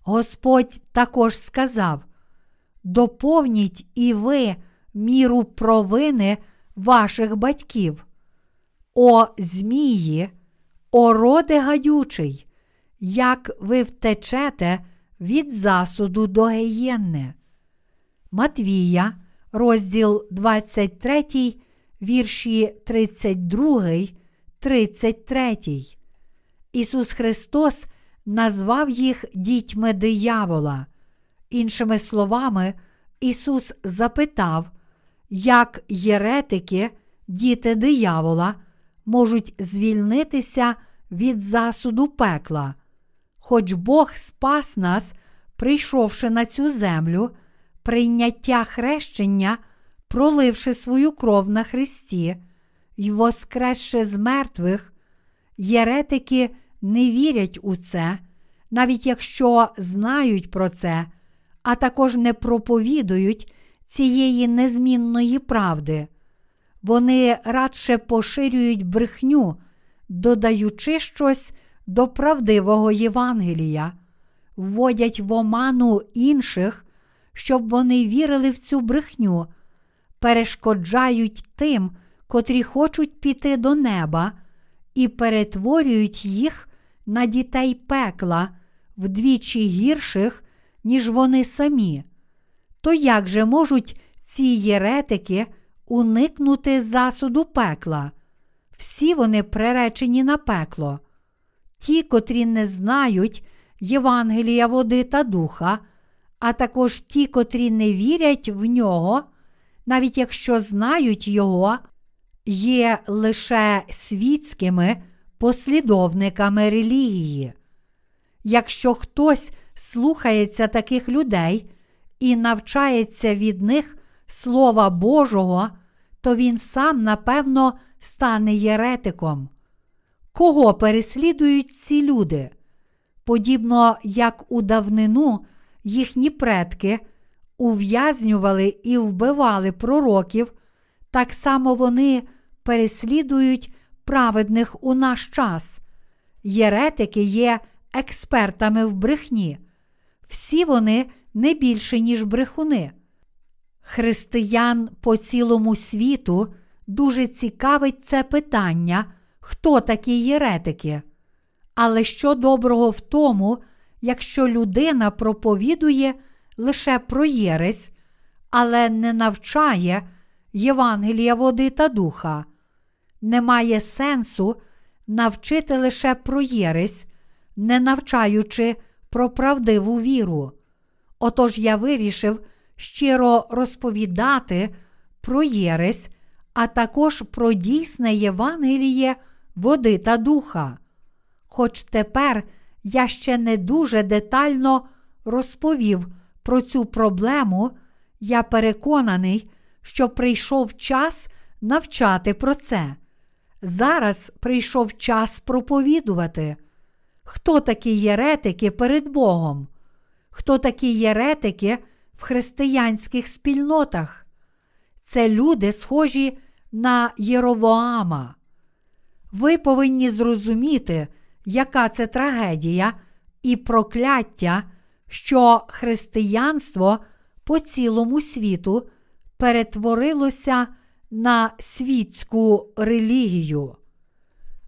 Господь також сказав: доповніть і ви міру провини ваших батьків. О Змії, о роде гадючий, як ви втечете від засуду до геєнни. Матвія, розділ 23, вірші 32, 33. Ісус Христос назвав їх дітьми диявола. Іншими словами, Ісус запитав, як єретики, діти диявола, можуть звільнитися від засуду пекла. Хоч Бог спас нас, прийшовши на цю землю, прийняття хрещення, проливши свою кров на Христі й воскресши з мертвих, єретики не вірять у це, навіть якщо знають про це, а також не проповідують цієї незмінної правди. Вони радше поширюють брехню, додаючи щось до правдивого Євангелія, вводять в оману інших, щоб вони вірили в цю брехню, перешкоджають тим, котрі хочуть піти до неба, і перетворюють їх на дітей пекла вдвічі гірших, ніж вони самі. То як же можуть ці єретики уникнути засуду пекла? Всі вони приречені на пекло. Ті, котрі не знають Євангелія води та духа, а також ті, котрі не вірять в нього, навіть якщо знають його, є лише світськими послідовниками релігії. Якщо хтось слухається таких людей і навчається від них Слова Божого, то він сам, напевно, стане єретиком. Кого переслідують ці люди? Подібно як у давнину їхні предки ув'язнювали і вбивали пророків, так само вони переслідують праведних у наш час. Єретики є експертами в брехні. Всі вони не більше, ніж брехуни. Християн по цілому світу дуже цікавить це питання, хто такі єретики. Але що доброго в тому, якщо людина проповідує лише про єресь, але не навчає Євангелія води та духа, немає сенсу навчити лише про єресь, не навчаючи про правдиву віру. Отож я вирішив щиро розповідати про Єресь, а також про дійсне Євангеліє, води та духа. Хоч тепер я ще не дуже детально розповів про цю проблему, я переконаний, що прийшов час навчати про це. Зараз прийшов час проповідувати. Хто такі єретики перед Богом? Хто такі єретики в християнських спільнотах? Це люди, схожі на Єровоама. Ви повинні зрозуміти, яка це трагедія і прокляття, що християнство по цілому світу перетворилося на світську релігію.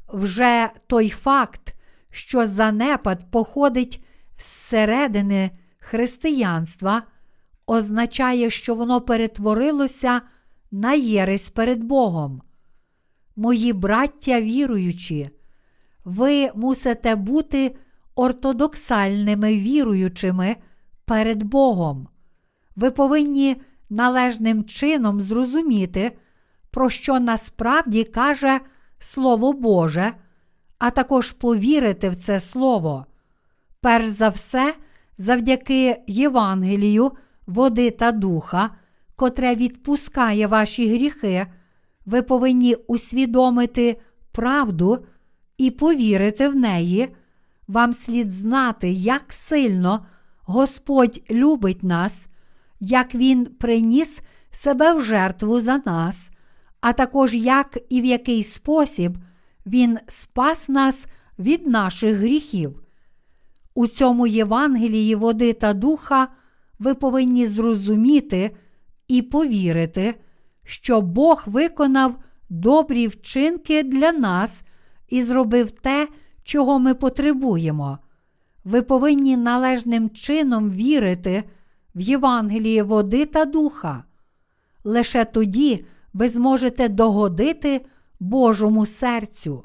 Вже той факт, що занепад походить зсередини християнства, означає, що воно перетворилося на єресь перед Богом. Мої браття віруючі, ви мусите бути ортодоксальними віруючими перед Богом. Ви повинні належним чином зрозуміти, про що насправді каже Слово Боже, а також повірити в це Слово. Перш за все, завдяки Євангелію, води та духа, котре відпускає ваші гріхи, ви повинні усвідомити правду і повірити в неї. Вам слід знати, як сильно Господь любить нас, як Він приніс себе в жертву за нас, а також як і в який спосіб Він спас нас від наших гріхів. У цьому Євангелії води та духа ви повинні зрозуміти і повірити, що Бог виконав добрі вчинки для нас і зробив те, чого ми потребуємо. Ви повинні належним чином вірити в Євангеліє води та духа. Лише тоді ви зможете догодити Божому серцю.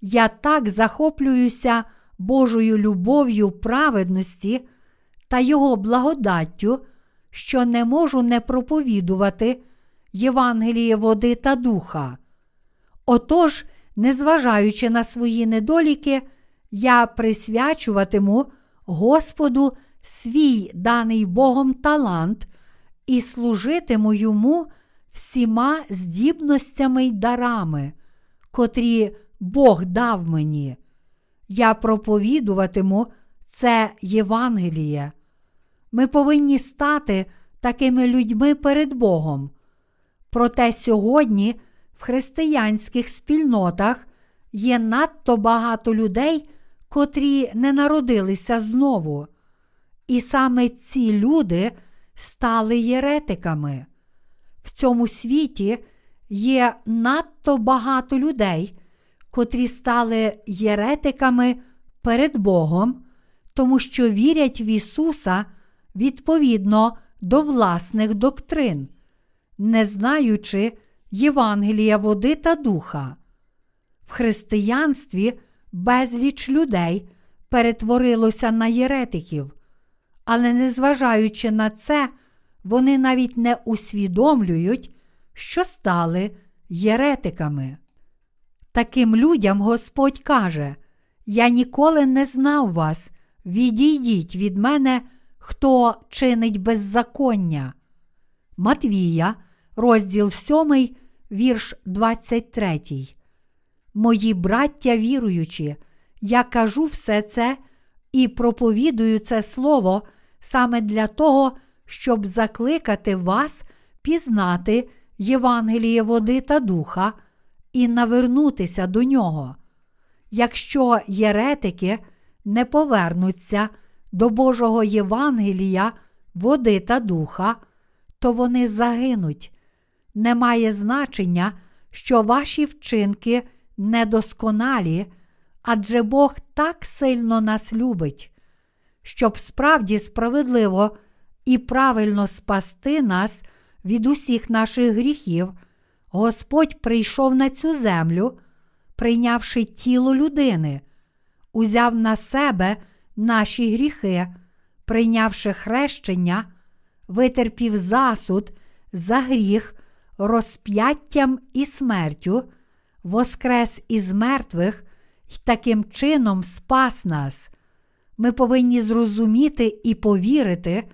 Я так захоплююся Божою любов'ю праведності та Його благодаттю, що не можу не проповідувати Євангеліє води та духа. Отож, незважаючи на свої недоліки, я присвячуватиму Господу свій даний Богом талант і служитиму йому всіма здібностями й дарами, котрі Бог дав мені. Я проповідуватиму це Євангеліє. Ми повинні стати такими людьми перед Богом. Проте сьогодні в християнських спільнотах є надто багато людей, котрі не народилися знову. І саме ці люди стали єретиками. В цьому світі є надто багато людей, котрі стали єретиками перед Богом, тому що вірять в Ісуса відповідно до власних доктрин, не знаючи Євангелія води та духа. В християнстві безліч людей перетворилося на єретиків, але незважаючи на це, вони навіть не усвідомлюють, що стали єретиками. Таким людям Господь каже: Я ніколи не знав вас, відійдіть від мене, хто чинить беззаконня. Матвія, розділ 7, вірш 23. Мої браття віруючі, я кажу все це і проповідую це слово саме для того, щоб закликати вас пізнати Євангеліє води та духа і навернутися до нього. Якщо єретики не повернуться до Божого Євангелія, води та духа, то вони загинуть. Немає значення, що ваші вчинки недосконалі, адже Бог так сильно нас любить, щоб справді справедливо і правильно спасти нас від усіх наших гріхів, Господь прийшов на цю землю, прийнявши тіло людини, узяв на себе наші гріхи, прийнявши хрещення, витерпів засуд за гріх розп'яттям і смертю, воскрес із мертвих і таким чином спас нас. Ми повинні зрозуміти і повірити,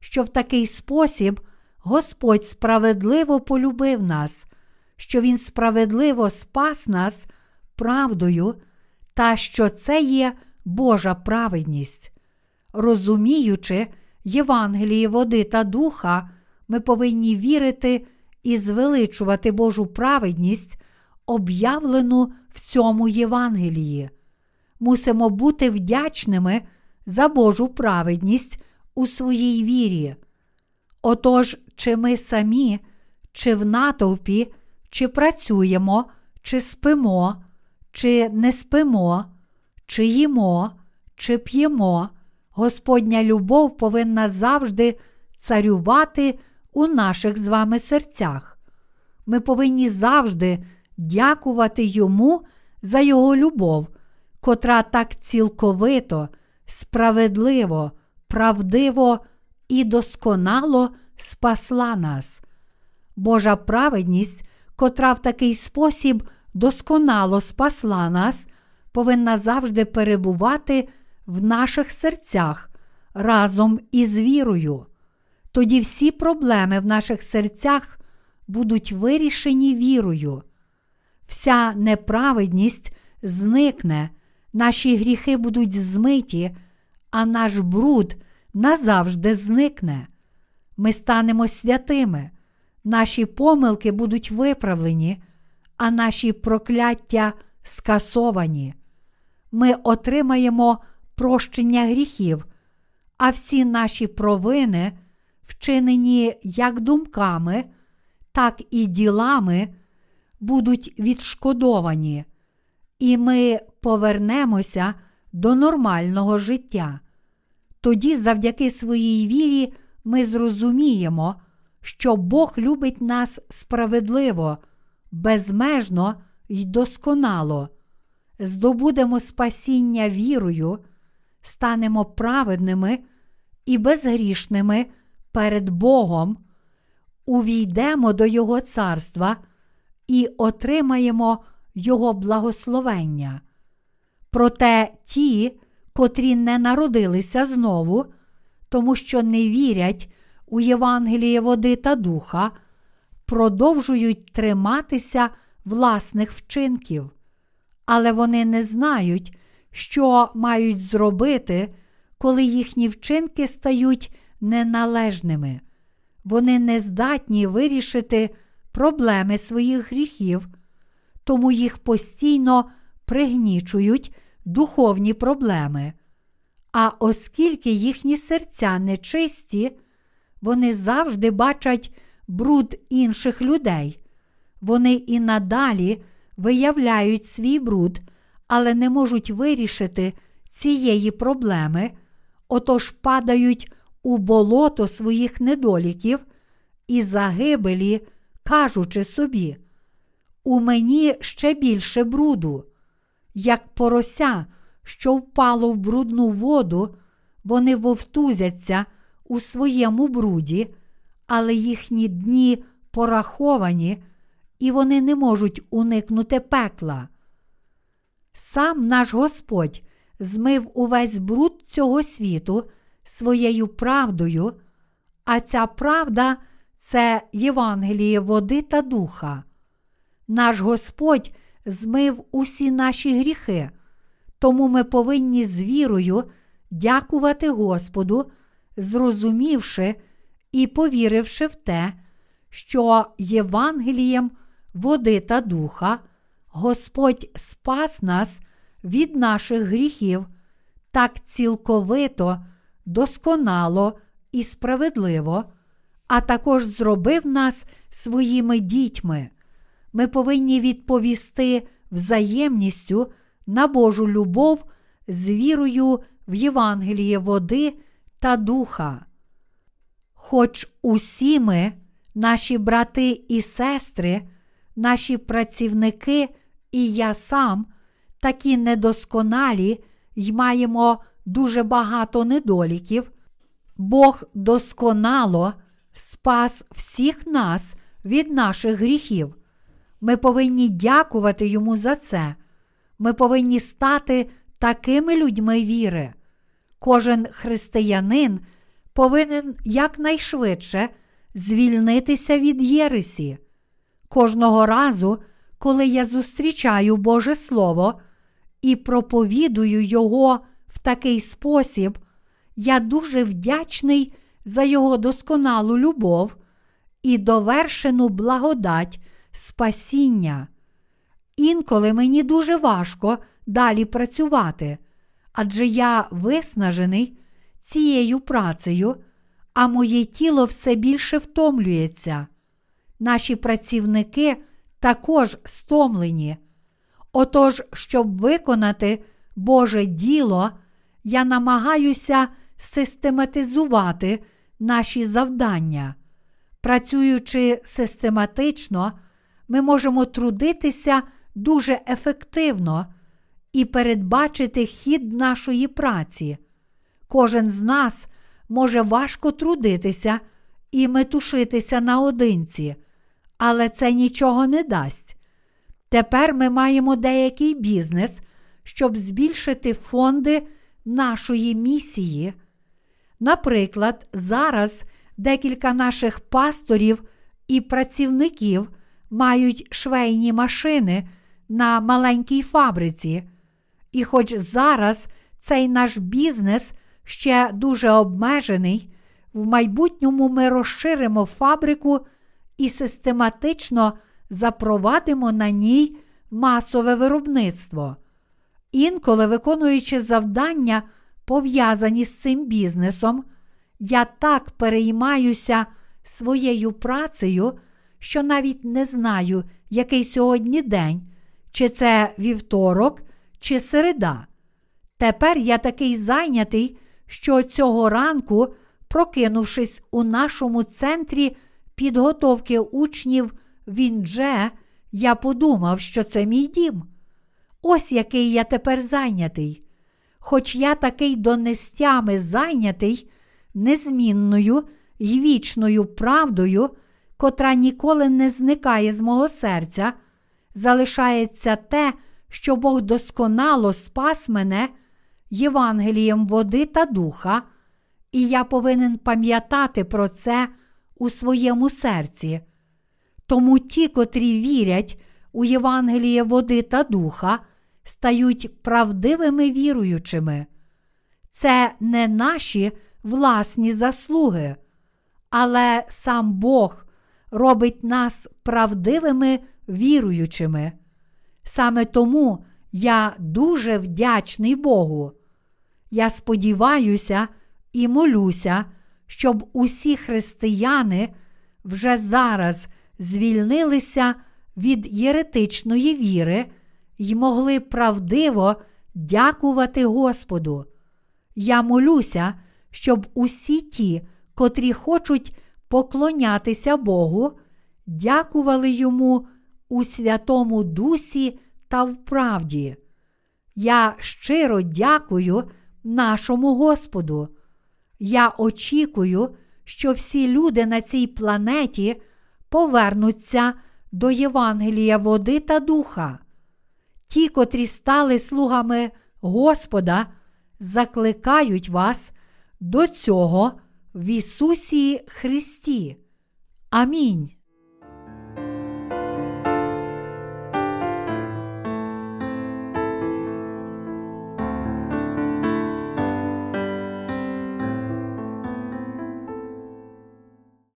що в такий спосіб Господь справедливо полюбив нас, що Він справедливо спас нас правдою, та що це є Божа праведність. Розуміючи Євангеліє води та духа, ми повинні вірити і звеличувати Божу праведність, об'явлену в цьому Євангелії. Мусимо бути вдячними за Божу праведність у своїй вірі. Отож, чи ми самі, чи в натовпі, чи працюємо, чи спимо, чи не спимо, чи їмо, чи п'ємо, Господня любов повинна завжди царювати у наших з вами серцях. Ми повинні завжди дякувати Йому за Його любов, котра так цілковито, справедливо, правдиво і досконало спасла нас. Божа праведність, котра в такий спосіб досконало спасла нас, повинна завжди перебувати в наших серцях разом із вірою. Тоді всі проблеми в наших серцях будуть вирішені вірою. Вся неправедність зникне, наші гріхи будуть змиті, а наш бруд назавжди зникне. Ми станемо святими, наші помилки будуть виправлені, а наші прокляття скасовані. Ми отримаємо прощення гріхів, а всі наші провини, вчинені як думками, так і ділами, будуть відшкодовані, і ми повернемося до нормального життя. Тоді, завдяки своїй вірі, ми зрозуміємо, що Бог любить нас справедливо, безмежно й досконало, здобудемо спасіння вірою, станемо праведними і безгрішними перед Богом, увійдемо до Його царства і отримаємо Його благословення. Проте ті, котрі не народилися знову, тому що не вірять у Євангеліє води та духа, продовжують триматися власних вчинків, але вони не знають, що мають зробити, коли їхні вчинки стають неналежними. Вони не здатні вирішити проблеми своїх гріхів, тому їх постійно пригнічують духовні проблеми. А оскільки їхні серця нечисті, вони завжди бачать бруд інших людей. Вони і надалі виявляють свій бруд, але не можуть вирішити цієї проблеми, отож падають у болото своїх недоліків і загибелі, кажучи собі, у мені ще більше бруду, як порося, що впало в брудну воду, вони вовтузяться у своєму бруді, але їхні дні пораховані, і вони не можуть уникнути пекла. Сам наш Господь змив увесь бруд цього світу своєю правдою, а ця правда це Євангеліє води та духа. Наш Господь змив усі наші гріхи, тому ми повинні з вірою дякувати Господу, зрозумівши і повіривши в те, що Євангелієм води та духа Господь спас нас від наших гріхів так цілковито, досконало і справедливо, а також зробив нас своїми дітьми. Ми повинні відповісти взаємністю на Божу любов з вірою в Євангеліє води та духа. Хоч усі ми, наші брати і сестри, наші працівники і я сам такі недосконалі й маємо дуже багато недоліків, Бог досконало спас всіх нас від наших гріхів. Ми повинні дякувати Йому за це. Ми повинні стати такими людьми віри. Кожен християнин повинен якнайшвидше звільнитися від Єресі. Кожного разу, коли я зустрічаю Боже Слово і проповідую Його в такий спосіб, я дуже вдячний за Його досконалу любов і довершену благодать спасіння. Інколи мені дуже важко далі працювати, адже я виснажений цією працею, а моє тіло все більше втомлюється. Наші працівники також стомлені. Отож, щоб виконати Боже діло, я намагаюся систематизувати наші завдання. Працюючи систематично, ми можемо трудитися дуже ефективно і передбачити хід нашої праці. Кожен з нас може важко трудитися і метушитися наодинці, але це нічого не дасть. Тепер ми маємо деякий бізнес, щоб збільшити фонди нашої місії. Наприклад, зараз декілька наших пасторів і працівників мають швейні машини на маленькій фабриці. І хоч зараз цей наш бізнес ще дуже обмежений, в майбутньому ми розширимо фабрику і систематично запровадимо на ній масове виробництво. Інколи, виконуючи завдання, пов'язані з цим бізнесом, я так переймаюся своєю працею, що навіть не знаю, який сьогодні день, чи це вівторок, чи середа. Тепер я такий зайнятий, що цього ранку, прокинувшись у нашому центрі підготовки учнів Віндже, я подумав, що це мій дім. Ось який я тепер зайнятий. Хоч я такий донестями зайнятий незмінною й вічною правдою, котра ніколи не зникає з мого серця, залишається те, що Бог досконало спас мене Євангелієм води та духа, і я повинен пам'ятати про це у своєму серці. Тому ті, котрі вірять у Євангеліє води та духа, стають правдивими віруючими. Це не наші власні заслуги, але сам Бог робить нас правдивими віруючими. Саме тому я дуже вдячний Богу. Я сподіваюся і молюся, щоб усі християни вже зараз звільнилися від єретичної віри й могли правдиво дякувати Господу. Я молюся, щоб усі ті, котрі хочуть поклонятися Богу, дякували йому у Святому Дусі та в правді. Я щиро дякую нашому Господу. Я очікую, що всі люди на цій планеті повернуться до Євангелія води та духа. Ті, котрі стали слугами Господа, закликають вас до цього в Ісусі Христі. Амінь.